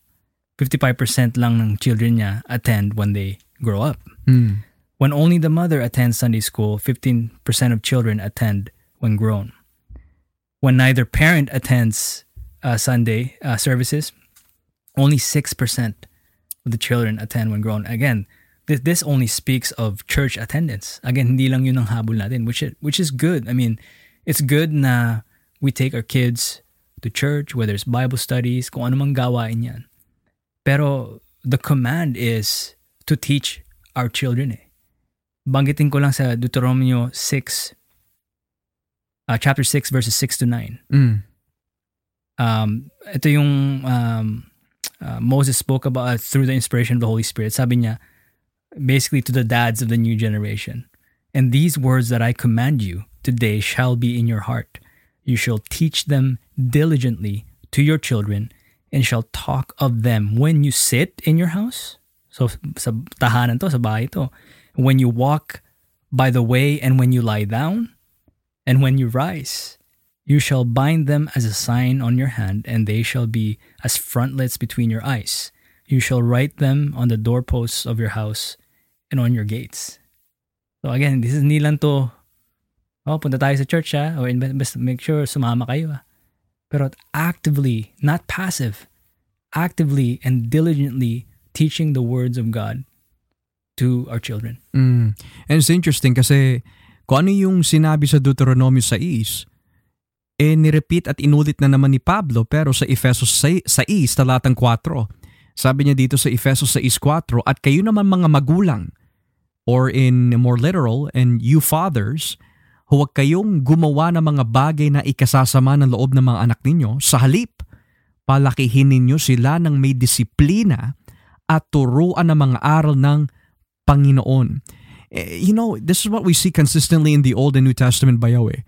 55% lang ng children niya attend when they grow up. Mm. When only the mother attends Sunday school, 15% of children attend when grown. When neither parent attends uh, Sunday uh, services, only 6% of the children attend when grown. Again, this, this only speaks of church attendance. Again, hindi lang yun ang habol natin, which, is- which is good. I mean, it's good na we take our kids to church, whether it's Bible studies, kung ano mang gawain yan. Pero the command is to teach our children eh. Banggitin ko lang sa Deuteronomy 6, uh, chapter 6, verses 6 to 9. Mm. Um, ito yung um, uh, Moses spoke about uh, through the inspiration of the Holy Spirit. Sabi niya, basically to the dads of the new generation. And these words that I command you today shall be in your heart. You shall teach them diligently to your children and shall talk of them when you sit in your house. So sa tahanan to, sa bahay to. When you walk by the way and when you lie down and when you rise. You shall bind them as a sign on your hand, and they shall be as frontlets between your eyes. You shall write them on the doorposts of your house and on your gates. So again, this is nilan to, oh, punta tayo sa church ha, or best make sure sumama kayo ha. Pero actively, not passive, actively and diligently teaching the words of God to our children. Mm. And it's interesting kasi kung ano yung sinabi sa Deuteronomy 6, eh nirepeat at inulit na naman ni Pablo pero sa Efesos 6, talatang 4. Sabi niya dito sa Efesos 6.4, At kayo naman mga magulang, or in more literal, and you fathers, huwag kayong gumawa ng mga bagay na ikasasama ng loob ng mga anak ninyo. Sa halip, palakihin ninyo sila ng may disiplina at turuan ng mga aral ng Panginoon. Eh, you know, this is what we see consistently in the Old and New Testament bayaw eh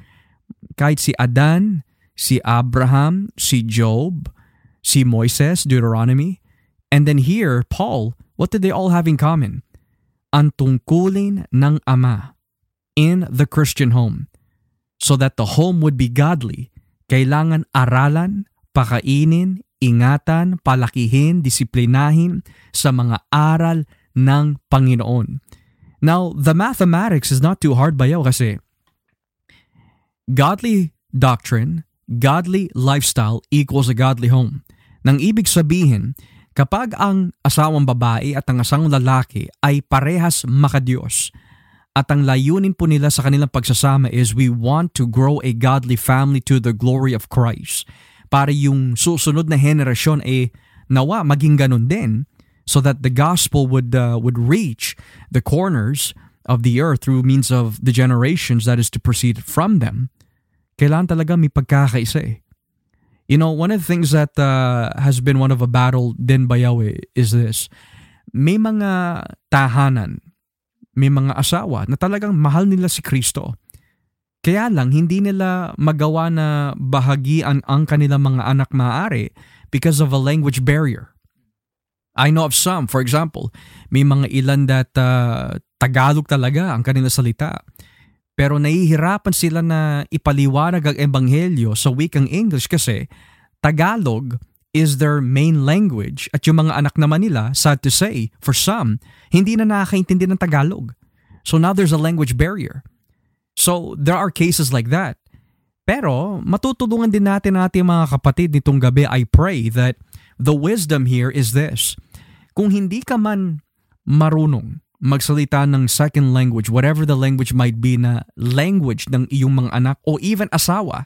kahit si Adan, si Abraham, si Job, si Moises, Deuteronomy, and then here, Paul, what did they all have in common? Ang tungkulin ng Ama in the Christian home. So that the home would be godly, kailangan aralan, pakainin, ingatan, palakihin, disiplinahin sa mga aral ng Panginoon. Now, the mathematics is not too hard bayaw kasi Godly doctrine, godly lifestyle equals a godly home. Nang ibig sabihin, kapag ang asawang babae at ang asawang lalaki ay parehas makadiyos, at ang layunin po nila sa kanilang pagsasama is we want to grow a godly family to the glory of Christ. Para yung susunod na henerasyon ay nawa maging ganun din so that the gospel would uh, would reach the corners of the earth through means of the generations that is to proceed from them kailangan talaga may pagkakaisa eh. You know, one of the things that uh, has been one of a battle din bayaw eh, is this. May mga tahanan, may mga asawa na talagang mahal nila si Kristo. Kaya lang, hindi nila magawa na bahagian ang kanilang mga anak maaari because of a language barrier. I know of some, for example, may mga ilan that uh, Tagalog talaga ang kanilang salita pero nahihirapan sila na ipaliwanag ang ebanghelyo sa wikang English kasi Tagalog is their main language at yung mga anak naman nila, sad to say, for some, hindi na nakakaintindi ng Tagalog. So now there's a language barrier. So there are cases like that. Pero matutulungan din natin natin mga kapatid nitong gabi, I pray that the wisdom here is this. Kung hindi ka man marunong magsalita ng second language, whatever the language might be na language ng iyong mga anak o even asawa,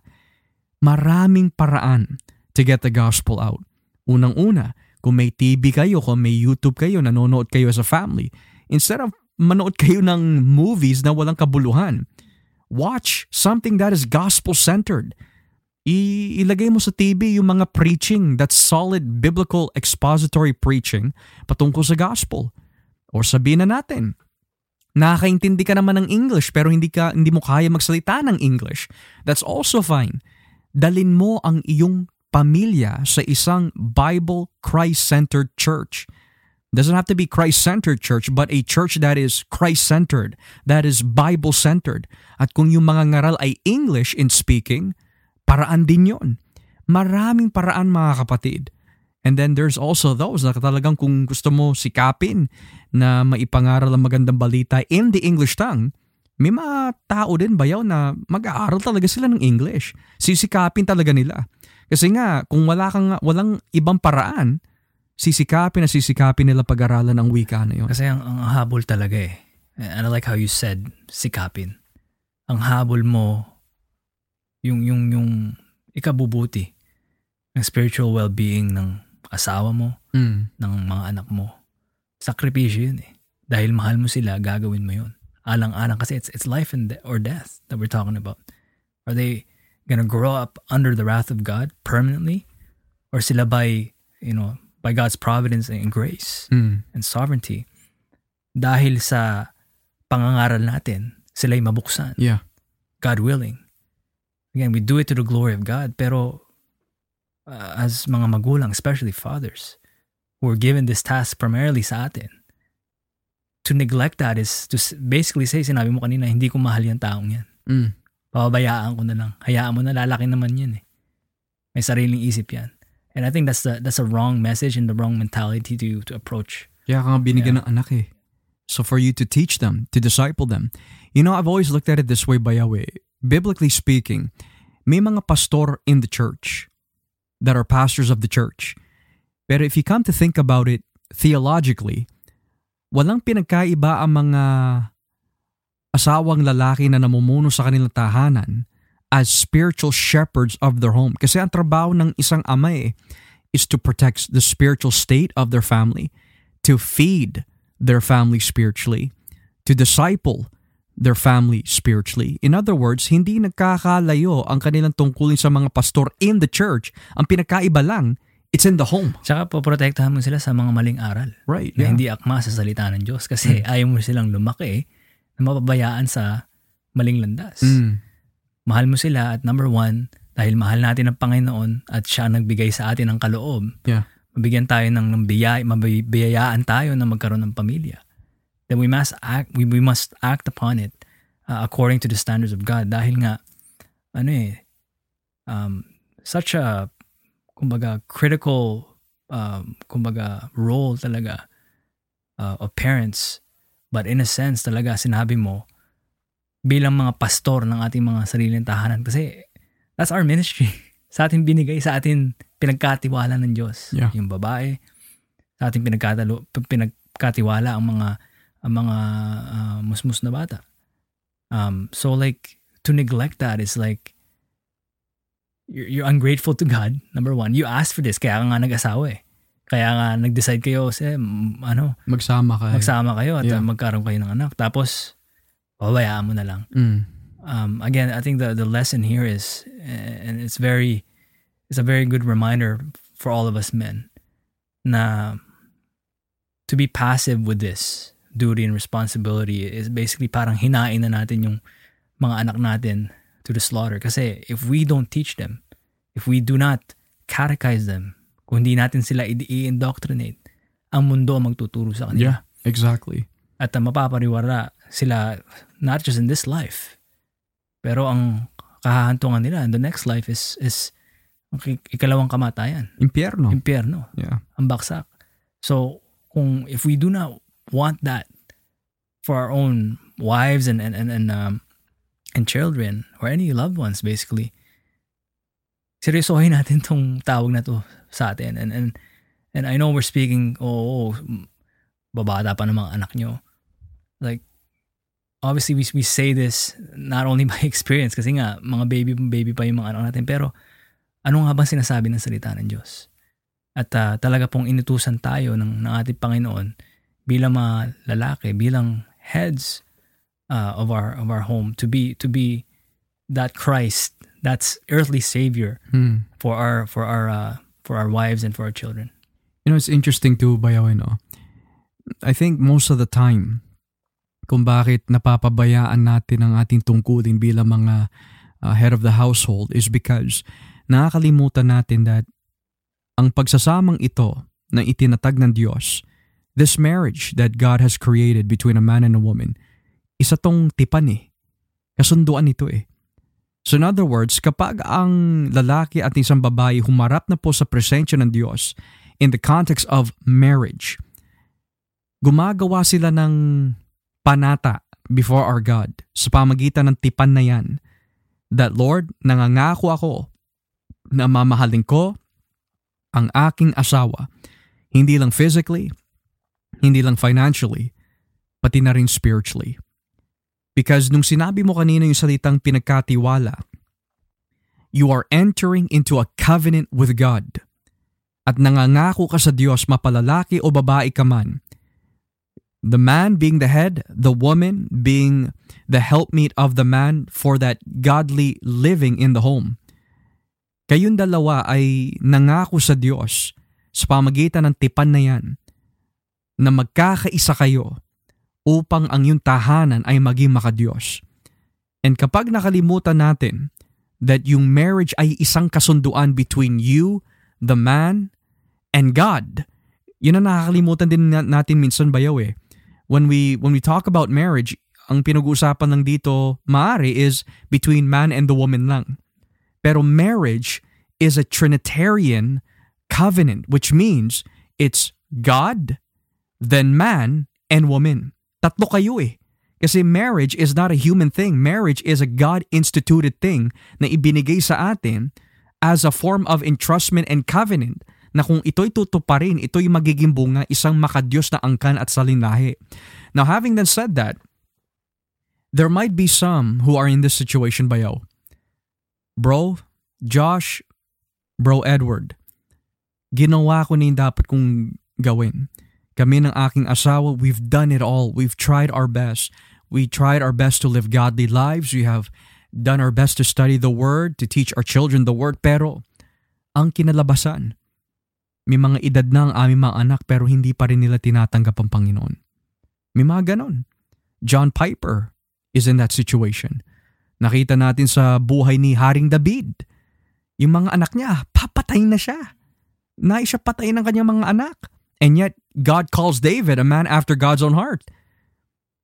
maraming paraan to get the gospel out. Unang-una, kung may TV kayo, kung may YouTube kayo, nanonood kayo as a family, instead of manood kayo ng movies na walang kabuluhan, watch something that is gospel-centered. Ilagay mo sa TV yung mga preaching that's solid biblical expository preaching patungkol sa gospel or sabihin na natin, nakakaintindi ka naman ng English pero hindi ka hindi mo kaya magsalita ng English. That's also fine. Dalin mo ang iyong pamilya sa isang Bible Christ-centered church. Doesn't have to be Christ-centered church but a church that is Christ-centered, that is Bible-centered. At kung yung mga ngaral ay English in speaking, paraan din yon. Maraming paraan mga kapatid. And then there's also those na talagang kung gusto mo sikapin na maipangaral ang magandang balita in the English tongue, may mga tao din bayaw na mag-aaral talaga sila ng English. Sisikapin talaga nila. Kasi nga, kung wala kang, walang ibang paraan, sisikapin na sisikapin nila pag-aralan ang wika na yun. Kasi ang, ang habol talaga eh. And I like how you said, sikapin. Ang habol mo, yung, yung, yung ikabubuti ng spiritual well-being ng asawa mo, mm. ng mga anak mo. Sakripisyo yun eh. Dahil mahal mo sila, gagawin mo yun. Alang-alang kasi it's, it's life and de- or death that we're talking about. Are they gonna grow up under the wrath of God permanently? Or sila by, you know, by God's providence and grace mm. and sovereignty, dahil sa pangangaral natin, sila'y mabuksan. Yeah. God willing. Again, we do it to the glory of God, pero uh, as mga magulang, especially fathers, who are given this task primarily sa atin, to neglect that is to basically say, sinabi mo kanina, hindi ko mahal yung taong yan. Mm. Pababayaan ko na lang. Hayaan mo na, lalaki naman yan eh. May sariling isip yan. And I think that's the that's a wrong message and the wrong mentality to to approach. Kaya ka nga binigyan ng anak eh. So for you to teach them, to disciple them. You know, I've always looked at it this way, Bayawe. Biblically speaking, may mga pastor in the church that are pastors of the church. Pero if you come to think about it theologically, walang pinagkaiba ang mga asawang lalaki na namumuno sa kanilang tahanan as spiritual shepherds of their home. Kasi ang trabaho ng isang ama eh, is to protect the spiritual state of their family, to feed their family spiritually, to disciple their family spiritually. In other words, hindi nagkakalayo ang kanilang tungkulin sa mga pastor in the church. Ang pinakaiba lang, it's in the home. Tsaka poprotektahan mo sila sa mga maling aral. Right. Na Yeah. hindi akma sa salita ng Diyos. Kasi ayaw mo silang lumaki na mapabayaan sa maling landas. Mm. Mahal mo sila at number one, dahil mahal natin ang Panginoon at siya ang nagbigay sa atin ng kaloob, Yeah. mabigyan tayo ng, ng biyay, mabiyayaan tayo na magkaroon ng pamilya. Then we must act, we, we must act upon it uh, according to the standards of God. Dahil nga, ano eh, um, such a, kumbaga, critical, um, kumbaga, role talaga uh, of parents. But in a sense, talaga sinabi mo, bilang mga pastor ng ating mga sariling tahanan. Kasi that's our ministry. Sa atin binigay, sa atin pinagkatiwala ng Diyos. Yeah. Yung babae, sa ating pinagkatalo, pinagkatiwala ang mga ang mga uh, musmus na bata. Um, so like, to neglect that is like, you're, you're ungrateful to God, number one. You asked for this, kaya ka nga nag-asawa eh. Kaya nga nag-decide kayo, mm, ano, Magsama ka. magsama kayo at Yeah. uh, magkaroon kayo ng anak. Tapos, pabayaan mo na lang. Mm. Um, again, I think the, the lesson here is, and it's very, it's a very good reminder for all of us men, na to be passive with this duty and responsibility is basically parang hinain na natin yung mga anak natin to the slaughter. Kasi if we don't teach them, if we do not catechize them, kung hindi natin sila i-indoctrinate, ang mundo ang magtuturo sa kanila. Yeah, exactly. At uh, mapapariwara sila not just in this life, pero ang kahahantungan nila in the next life is is ang ik- ikalawang kamatayan, Impyerno. impyerno, Yeah. ang baksak. So, kung if we do not want that for our own wives and and and and, um, and children or any loved ones basically, seryosohin natin tong tawag na to sa atin. And and and I know we're speaking, oh, oh babata pa ng mga anak nyo. Like, obviously we, we say this not only by experience kasi nga mga baby baby pa yung mga anak natin pero ano nga bang sinasabi ng salita ng Diyos? At ah, talaga pong inutusan tayo ng, ng ating Panginoon bilang mga lalaki, bilang heads uh, of our of our home to be to be that Christ, that's earthly savior Mm. for our for our uh, for our wives and for our children. You know, it's interesting too, Bayaw, no? I think most of the time, kung bakit napapabayaan natin ang ating tungkulin bilang mga uh, head of the household is because nakakalimutan natin that ang pagsasamang ito na itinatag ng Diyos, this marriage that God has created between a man and a woman, isa tong tipan eh. Kasunduan ito eh. So in other words, kapag ang lalaki at isang babae humarap na po sa presensya ng Diyos in the context of marriage, gumagawa sila ng panata before our God sa pamagitan ng tipan na yan that Lord, nangangako ako na mamahalin ko ang aking asawa hindi lang physically, hindi lang financially, pati na rin spiritually. Because nung sinabi mo kanina yung salitang pinagkatiwala, you are entering into a covenant with God. At nangangako ka sa Diyos mapalalaki o babae ka man. The man being the head, the woman being the helpmeet of the man for that godly living in the home. Kayong dalawa ay nangako sa Diyos sa pamagitan ng tipan na yan na magkakaisa kayo upang ang iyong tahanan ay maging makadiyos. And kapag nakalimutan natin that yung marriage ay isang kasunduan between you, the man, and God, yun ang nakakalimutan din natin minsan bayaw eh. When we, when we talk about marriage, ang pinag-uusapan lang dito, maari, is between man and the woman lang. Pero marriage is a Trinitarian covenant, which means it's God, then man, and woman. Tatlo kayo eh. Kasi marriage is not a human thing. Marriage is a God-instituted thing na ibinigay sa atin as a form of entrustment and covenant na kung ito'y tutuparin, ito'y magiging bunga isang makadiyos na angkan at salinlahi. Now having then said that, there might be some who are in this situation bayaw. Bro, Josh, bro Edward, ginawa ko na yung dapat kong gawin. Kami ng aking asawa, we've done it all. We've tried our best. We tried our best to live godly lives. We have done our best to study the Word, to teach our children the Word. Pero ang kinalabasan, may mga edad na ang aming mga anak pero hindi pa rin nila tinatanggap ang Panginoon. May mga ganon. John Piper is in that situation. Nakita natin sa buhay ni Haring David. Yung mga anak niya, papatay na siya. Nais siya patayin ng kanyang mga anak. And yet, God calls David a man after God's own heart.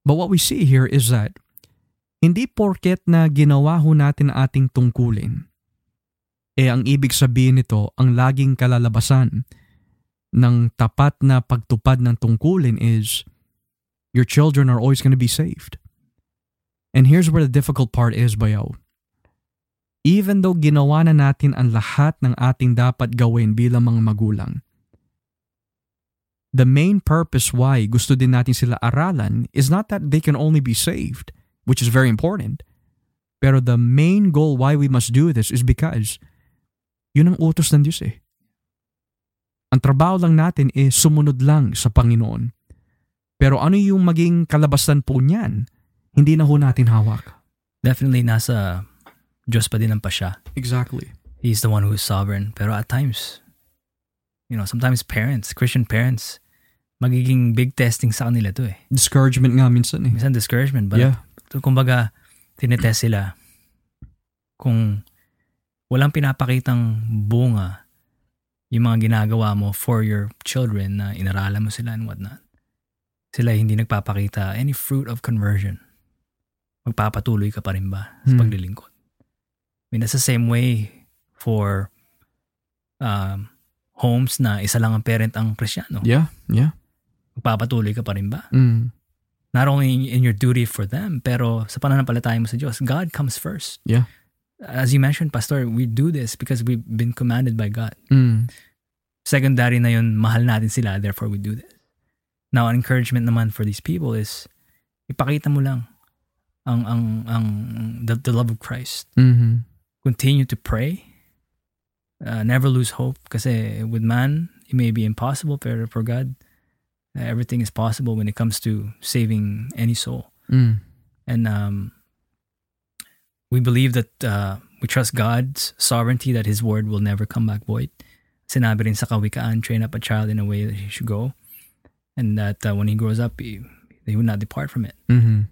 But what we see here is that hindi porket na ginawa ho natin ating tungkulin, eh ang ibig sabihin nito, ang laging kalalabasan ng tapat na pagtupad ng tungkulin is your children are always going to be saved. And here's where the difficult part is, bayaw. Even though ginawa na natin ang lahat ng ating dapat gawin bilang mga magulang, the main purpose why gusto din natin sila aralan is not that they can only be saved, which is very important. Pero the main goal why we must do this is because yun ang utos ng Diyos eh. Ang trabaho lang natin is sumunod lang sa Panginoon. Pero ano yung maging kalabasan po niyan, hindi na ho natin hawak. Definitely nasa Diyos pa din ang pasya. Exactly. He's the one who is sovereign. Pero at times, you know, sometimes parents, Christian parents, magiging big testing sa kanila to eh. Discouragement nga minsan eh. Minsan discouragement. But Yeah. kumbaga, tinetest sila kung walang pinapakitang bunga yung mga ginagawa mo for your children na inaralan mo sila and whatnot. Sila hindi nagpapakita any fruit of conversion. Magpapatuloy ka pa rin ba sa Hmm. paglilingkod? I mean, that's the same way for um, homes na isa lang ang parent ang Kristiyano. Yeah, yeah. Magpapatuloy ka pa rin ba? Mm. not only in, your duty for them, pero sa pananampalataya mo sa Diyos, God comes first. Yeah. As you mentioned, Pastor, we do this because we've been commanded by God. Mm. Secondary na yun, mahal natin sila, therefore we do this. Now, encouragement naman for these people is, ipakita mo lang ang, ang, ang, the, the love of Christ. Mm-hmm. Continue to pray. Uh, never lose hope kasi with man, it may be impossible, pero for God, everything is possible when it comes to saving any soul. Mm. and um, we believe that uh, we trust God's sovereignty that His word will never come back void. Sinabi rin sa kawikaan, train up a child in a way that he should go, and that uh, when he grows up, he, he will not depart from it. Mm-hmm.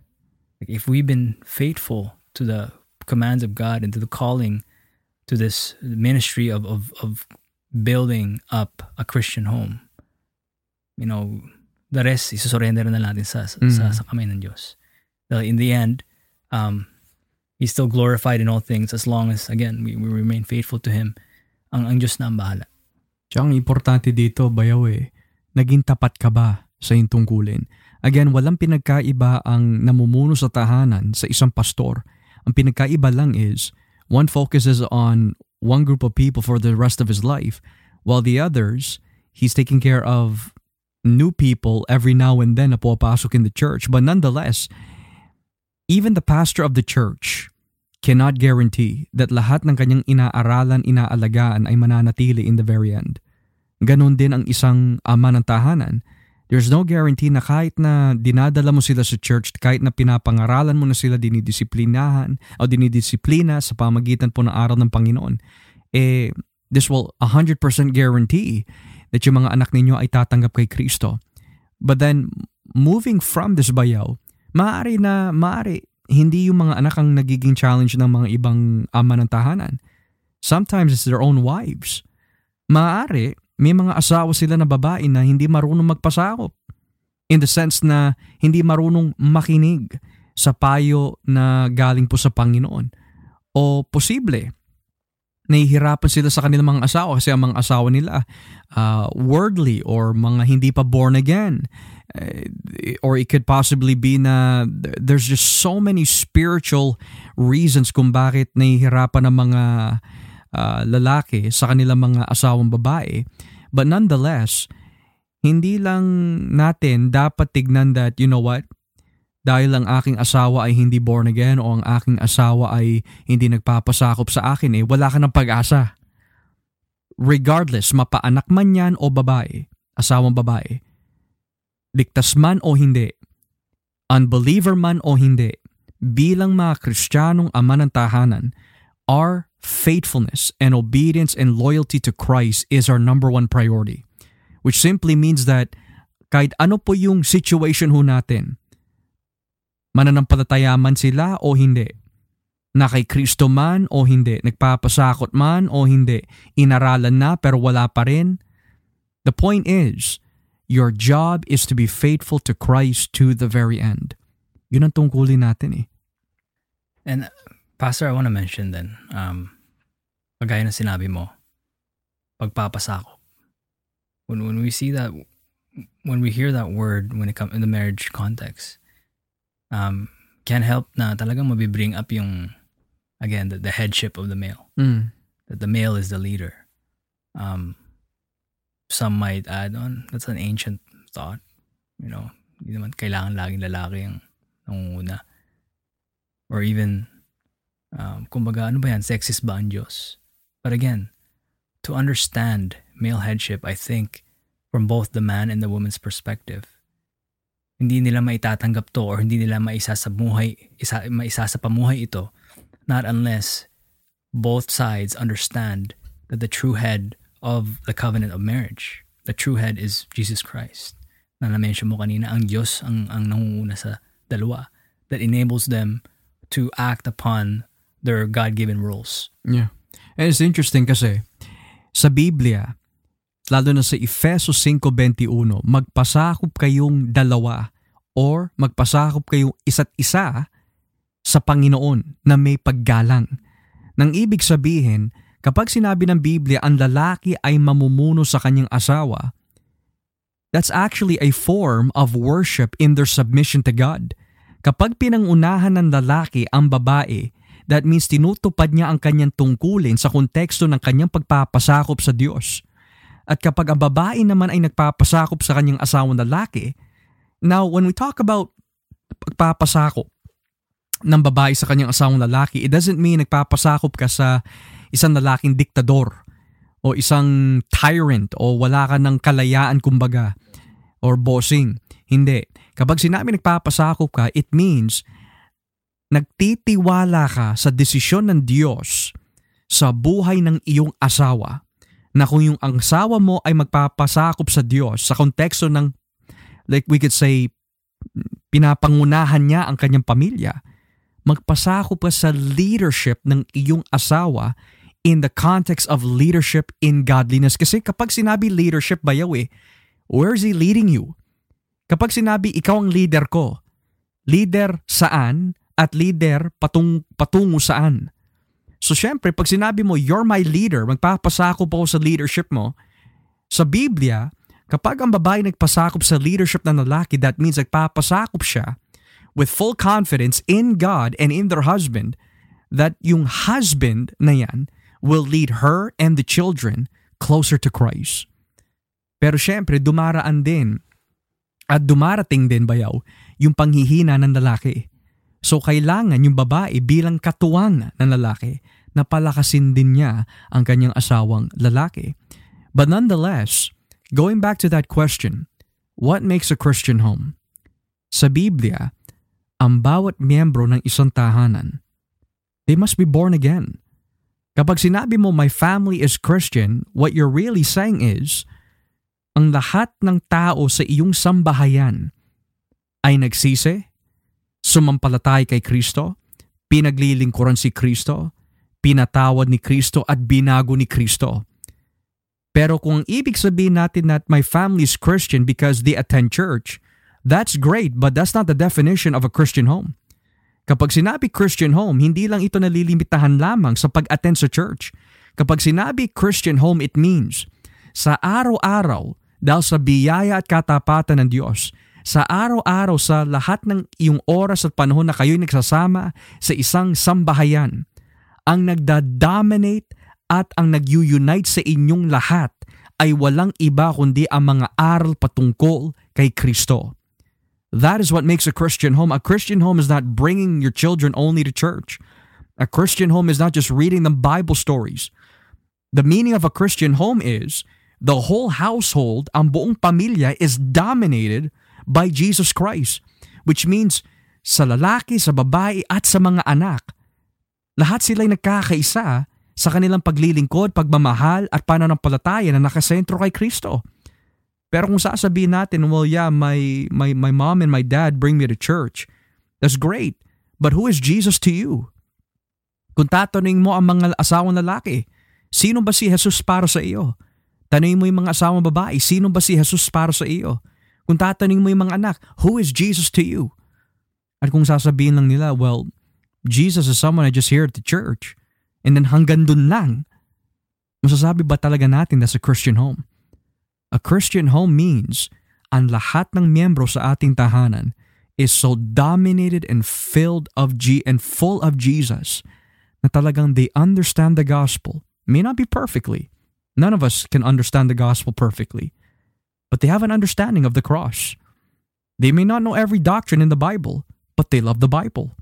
Like if we've been faithful to the commands of God and to the calling to this ministry of of, of building up a Christian home, you know, the rest isusurrender na natin sa, sa, sa, Mhm. sa kamay ng Diyos. Uh, in the end, um, He's still glorified in all things as long as, again, we, we remain faithful to Him. Ang, ang Diyos na ang bahala. Tsaka ang importante dito, bayaw eh, naging tapat ka ba sa iyong tungkulin? Again, walang pinagkaiba ang namumuno sa tahanan sa isang pastor. Ang pinagkaiba lang is, one focuses on one group of people for the rest of his life, while the others, he's taking care of new people every now and then na pupasok in the church. But nonetheless, even the pastor of the church cannot guarantee that lahat ng kanyang inaaralan, inaalagaan ay mananatili in the very end. Ganon din ang isang ama ng tahanan. There's no guarantee na kahit na dinadala mo sila sa church, kahit na pinapangaralan mo na sila dinidisiplinahan o dinidisiplina sa pamagitan po ng araw ng Panginoon, eh, this will 100% guarantee that yung mga anak ninyo ay tatanggap kay Kristo. But then, moving from this bayaw, maaari na, maaari, hindi yung mga anak ang nagiging challenge ng mga ibang ama ng tahanan. Sometimes it's their own wives. Maaari, may mga asawa sila na babae na hindi marunong magpasakop. In the sense na hindi marunong makinig sa payo na galing po sa Panginoon. O posible, nahihirapan sila sa kanilang mga asawa kasi ang mga asawa nila uh, worldly or mga hindi pa born again. Uh, or it could possibly be na there's just so many spiritual reasons kung bakit nahihirapan ng mga uh, lalaki sa kanilang mga asawang babae. But nonetheless, hindi lang natin dapat tignan that, you know what, dahil ang aking asawa ay hindi born again o ang aking asawa ay hindi nagpapasakop sa akin eh, wala ka ng pag-asa. Regardless, mapaanak man yan o babae, asawang babae, ligtas man o hindi, unbeliever man o hindi, bilang mga Kristiyanong ama ng tahanan, our faithfulness and obedience and loyalty to Christ is our number one priority. Which simply means that kahit ano po yung situation ho natin, mananampalataya man sila o hindi, na kay Kristo man o hindi, nagpapasakot man o hindi, inaralan na pero wala pa rin. The point is, your job is to be faithful to Christ to the very end. Yun ang tungkulin natin eh. And Pastor, I want to mention then, um, kagaya ng sinabi mo, pagpapasakop. When, when we see that, when we hear that word when it comes in the marriage context, um, can help na talagang mabibring up yung, again, the, the headship of the male. Mm. That the male is the leader. Um, some might add on, that's an ancient thought. You know, hindi naman kailangan laging lalaki ang nangunguna. Or even, um, kumbaga, ano ba yan, sexist ba ang Diyos? But again, to understand male headship, I think, from both the man and the woman's perspective, hindi nila maitatanggap to or hindi nila maisa sa buhay, isa, maisa sa pamuhay ito not unless both sides understand that the true head of the covenant of marriage, the true head is Jesus Christ. Na na-mention mo kanina, ang Diyos ang, ang nangunguna sa dalawa that enables them to act upon their God-given rules. Yeah. And it's interesting kasi sa Biblia, lalo na sa Efeso 5.21, magpasakop kayong dalawa or magpasakop kayong isa't isa sa Panginoon na may paggalang. Nang ibig sabihin, kapag sinabi ng Biblia ang lalaki ay mamumuno sa kanyang asawa, that's actually a form of worship in their submission to God. Kapag pinangunahan ng lalaki ang babae, that means tinutupad niya ang kanyang tungkulin sa konteksto ng kanyang pagpapasakop sa Diyos. At kapag ang babae naman ay nagpapasakop sa kanyang asawang lalaki, now when we talk about pagpapasakop ng babae sa kanyang asawang lalaki, it doesn't mean nagpapasakop ka sa isang lalaking diktador o isang tyrant o wala ka ng kalayaan kumbaga or bossing. Hindi. Kapag sinabi nagpapasakop ka, it means nagtitiwala ka sa desisyon ng Diyos sa buhay ng iyong asawa na kung yung asawa mo ay magpapasakop sa Diyos sa konteksto ng like we could say pinapangunahan niya ang kanyang pamilya magpasakop ka sa leadership ng iyong asawa in the context of leadership in godliness. Kasi kapag sinabi leadership bayaw eh where is he leading you? Kapag sinabi ikaw ang leader ko. Leader saan at leader patung patungo saan So syempre, pag sinabi mo, you're my leader, magpapasakop ako sa leadership mo, sa Biblia, kapag ang babae nagpasakop sa leadership ng lalaki, that means nagpapasakop siya with full confidence in God and in their husband that yung husband na yan will lead her and the children closer to Christ. Pero syempre, dumaraan din at dumarating din bayaw yung panghihina ng lalaki. So kailangan yung babae bilang katuwang ng lalaki na palakasin din niya ang kanyang asawang lalaki. But nonetheless, going back to that question, what makes a Christian home? Sa Biblia, ang bawat miyembro ng isang tahanan, they must be born again. Kapag sinabi mo, my family is Christian, what you're really saying is, ang lahat ng tao sa iyong sambahayan ay nagsisi, sumampalatay kay Kristo, pinaglilingkuran si Kristo, pinatawad ni Kristo at binago ni Kristo. Pero kung ibig sabihin natin that my family is Christian because they attend church, that's great but that's not the definition of a Christian home. Kapag sinabi Christian home, hindi lang ito nalilimitahan lamang sa pag-attend sa church. Kapag sinabi Christian home, it means sa araw-araw, dahil sa biyaya at katapatan ng Diyos, sa araw-araw sa lahat ng iyong oras at panahon na kayo'y nagsasama sa isang sambahayan, ang nagda-dominate at ang nag-unite sa inyong lahat ay walang iba kundi ang mga aral patungkol kay Kristo. That is what makes a Christian home. A Christian home is not bringing your children only to church. A Christian home is not just reading them Bible stories. The meaning of a Christian home is the whole household, ang buong pamilya is dominated by Jesus Christ, which means sa lalaki, sa babae at sa mga anak. Lahat sila'y nagkakaisa sa kanilang paglilingkod, pagmamahal at pananampalataya na nakasentro kay Kristo. Pero kung sasabihin natin, well, yeah, my, my, my mom and my dad bring me to church. That's great. But who is Jesus to you? Kung tatanungin mo ang mga asawang lalaki, sino ba si Jesus para sa iyo? Tanungin mo yung mga asawang babae, sino ba si Jesus para sa iyo? Kung tatanungin mo yung mga anak, who is Jesus to you? At kung sasabihin lang nila, well, Jesus is someone I just hear at the church. And then hanggang dun lang, masasabi ba talaga natin that's a Christian home? A Christian home means ang lahat ng miyembro sa ating tahanan is so dominated and filled of G and full of Jesus na talagang they understand the gospel. May not be perfectly. None of us can understand the gospel perfectly. But they have an understanding of the cross. They may not know every doctrine in the Bible, but they love the Bible.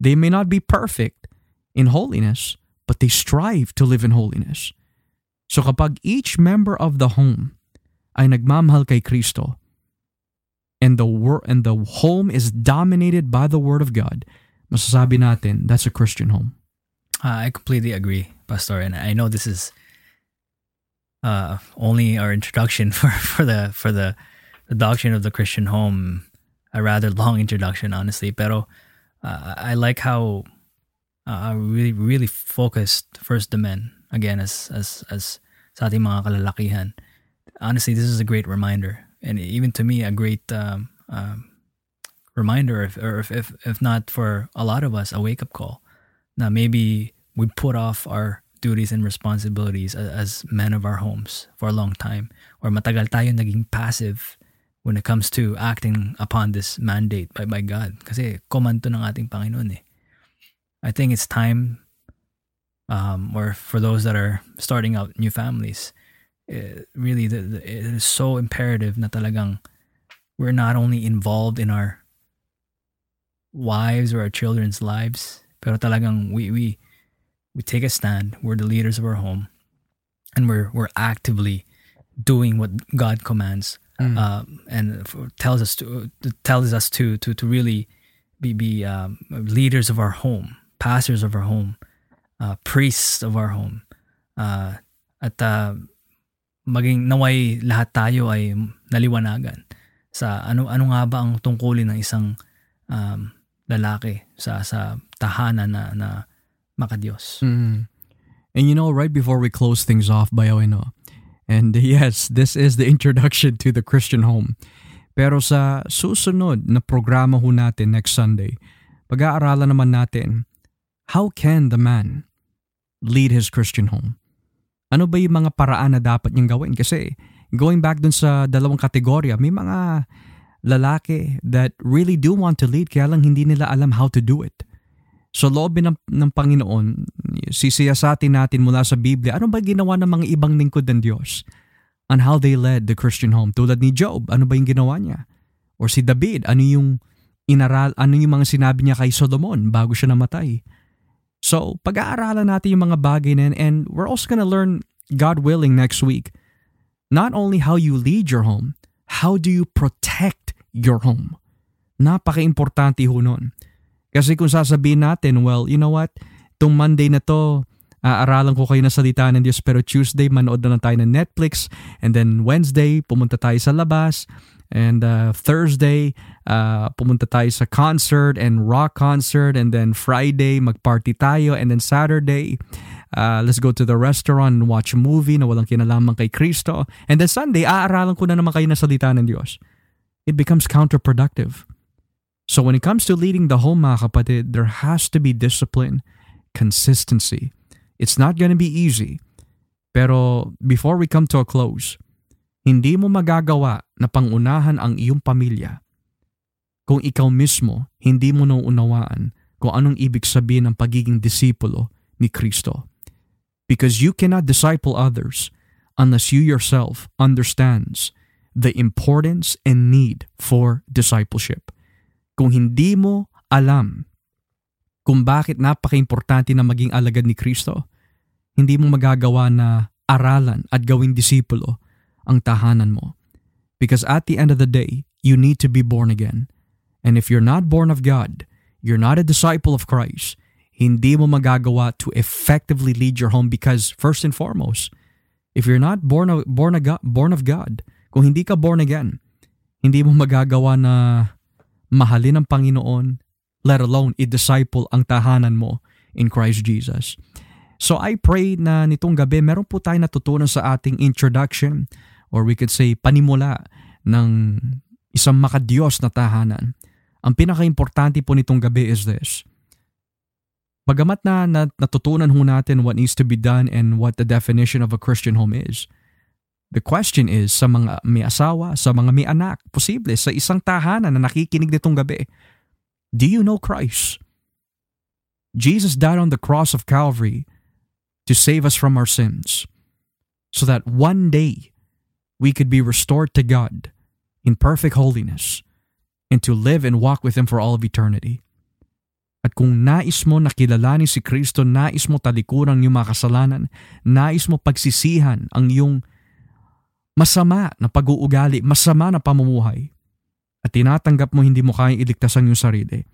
They may not be perfect in holiness, but they strive to live in holiness. So kapag each member of the home ay nagmamahal kay Kristo and the wor- and the home is dominated by the word of God, masasabi natin that's a Christian home. Uh, I completely agree, Pastor, and I know this is uh, only our introduction for, for the for the, the doctrine of the Christian home. A rather long introduction, honestly. Pero uh, I like how uh, really really focused first the men again as as as sa ating mga kalalakihan. Honestly, this is a great reminder, and even to me, a great um, um, reminder, if or if, if if not for a lot of us, a wake up call. Now maybe we put off our duties and responsibilities as, as men of our homes for a long time, or matagal tayo naging passive when it comes to acting upon this mandate by, by God. Kasi komando ng ating Panginoon eh. I think it's time, um, or for those that are starting out new families, it, really the, the, it is so imperative na talagang we're not only involved in our wives or our children's lives, pero talagang we, we, we take a stand. We're the leaders of our home, and we're we're actively doing what God commands Mm. um, and for, tells us to tells us to to to really be be um, leaders of our home, pastors of our home, uh, priests of our home, uh, at uh, maging naway lahat tayo ay naliwanagan sa ano ano nga ba ang tungkulin ng isang um, lalaki sa sa tahanan na na makadiyos. Mm. And you know, right before we close things off, Bayoino, and yes, this is the introduction to the Christian home. Pero sa susunod na programa ho natin next Sunday, pag-aaralan naman natin, how can the man lead his Christian home? Ano ba yung mga paraan na dapat niyang gawin? Kasi going back dun sa dalawang kategorya, may mga lalaki that really do want to lead kaya lang hindi nila alam how to do it. So loobin ng, ng Panginoon, sisiyasatin natin mula sa Biblia, ano ba ginawa ng mga ibang lingkod ng Diyos? On how they led the Christian home. Tulad ni Job, ano ba yung ginawa niya? Or si David, ano yung inaral, ano yung mga sinabi niya kay Solomon bago siya namatay? So, pag-aaralan natin yung mga bagay na and we're also gonna learn, God willing, next week, not only how you lead your home, how do you protect your home? Napaka-importante ho nun. Kasi kung sasabihin natin, well, you know what, itong Monday na to, aaralan ko kayo ng salita ng Diyos pero Tuesday manood na lang tayo ng Netflix and then Wednesday pumunta tayo sa labas and uh, Thursday uh, pumunta tayo sa concert and rock concert and then Friday magparty tayo and then Saturday uh, let's go to the restaurant and watch a movie na walang kinalaman kay Kristo and then Sunday aaralan ko na naman kayo ng salita ng Diyos. It becomes counterproductive so when it comes to leading the home mga kapatid there has to be discipline consistency It's not gonna be easy. Pero before we come to a close, hindi mo magagawa na pangunahan ang iyong pamilya kung ikaw mismo hindi mo nauunawaan kung anong ibig sabihin ng pagiging disipulo ni Kristo. Because you cannot disciple others unless you yourself understands the importance and need for discipleship. Kung hindi mo alam kung bakit napaka-importante na maging alagad ni Kristo, hindi mo magagawa na aralan at gawing disipulo ang tahanan mo. Because at the end of the day, you need to be born again. And if you're not born of God, you're not a disciple of Christ, hindi mo magagawa to effectively lead your home because first and foremost, if you're not born of, born, of born of God, kung hindi ka born again, hindi mo magagawa na mahalin ang Panginoon, let alone i-disciple ang tahanan mo in Christ Jesus. So I pray na nitong gabi meron po tayo natutunan sa ating introduction or we could say panimula ng isang makadiyos na tahanan. Ang pinaka-importante po nitong gabi is this. Bagamat na natutunan ho natin what needs to be done and what the definition of a Christian home is, the question is sa mga may asawa, sa mga may anak, posible sa isang tahanan na nakikinig nitong gabi, Do you know Christ? Jesus died on the cross of Calvary to save us from our sins so that one day we could be restored to God in perfect holiness and to live and walk with Him for all of eternity. At kung nais mo nakilalanin si Kristo, nais mo talikuran ang iyong mga kasalanan, nais mo pagsisihan ang iyong masama na pag-uugali, masama na pamumuhay, at tinatanggap mo hindi mo kayang iligtas ang iyong sarili,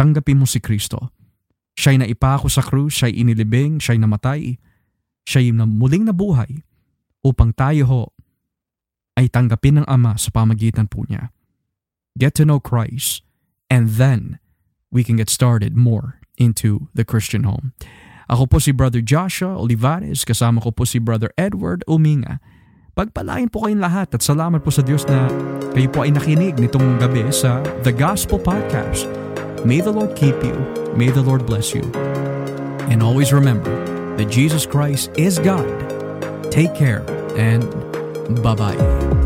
tanggapin mo si Kristo. Siya'y naipako sa krus, siya'y inilibing, siya'y namatay, siya'y muling nabuhay upang tayo ho ay tanggapin ng Ama sa pamagitan po niya. Get to know Christ and then we can get started more into the Christian home. Ako po si Brother Joshua Olivares, kasama ko po si Brother Edward Uminga. Pagpalain po kayong lahat at salamat po sa Diyos na kayo po ay nakinig nitong gabi sa The Gospel Podcast. May the Lord keep you. May the Lord bless you. And always remember that Jesus Christ is God. Take care and bye-bye.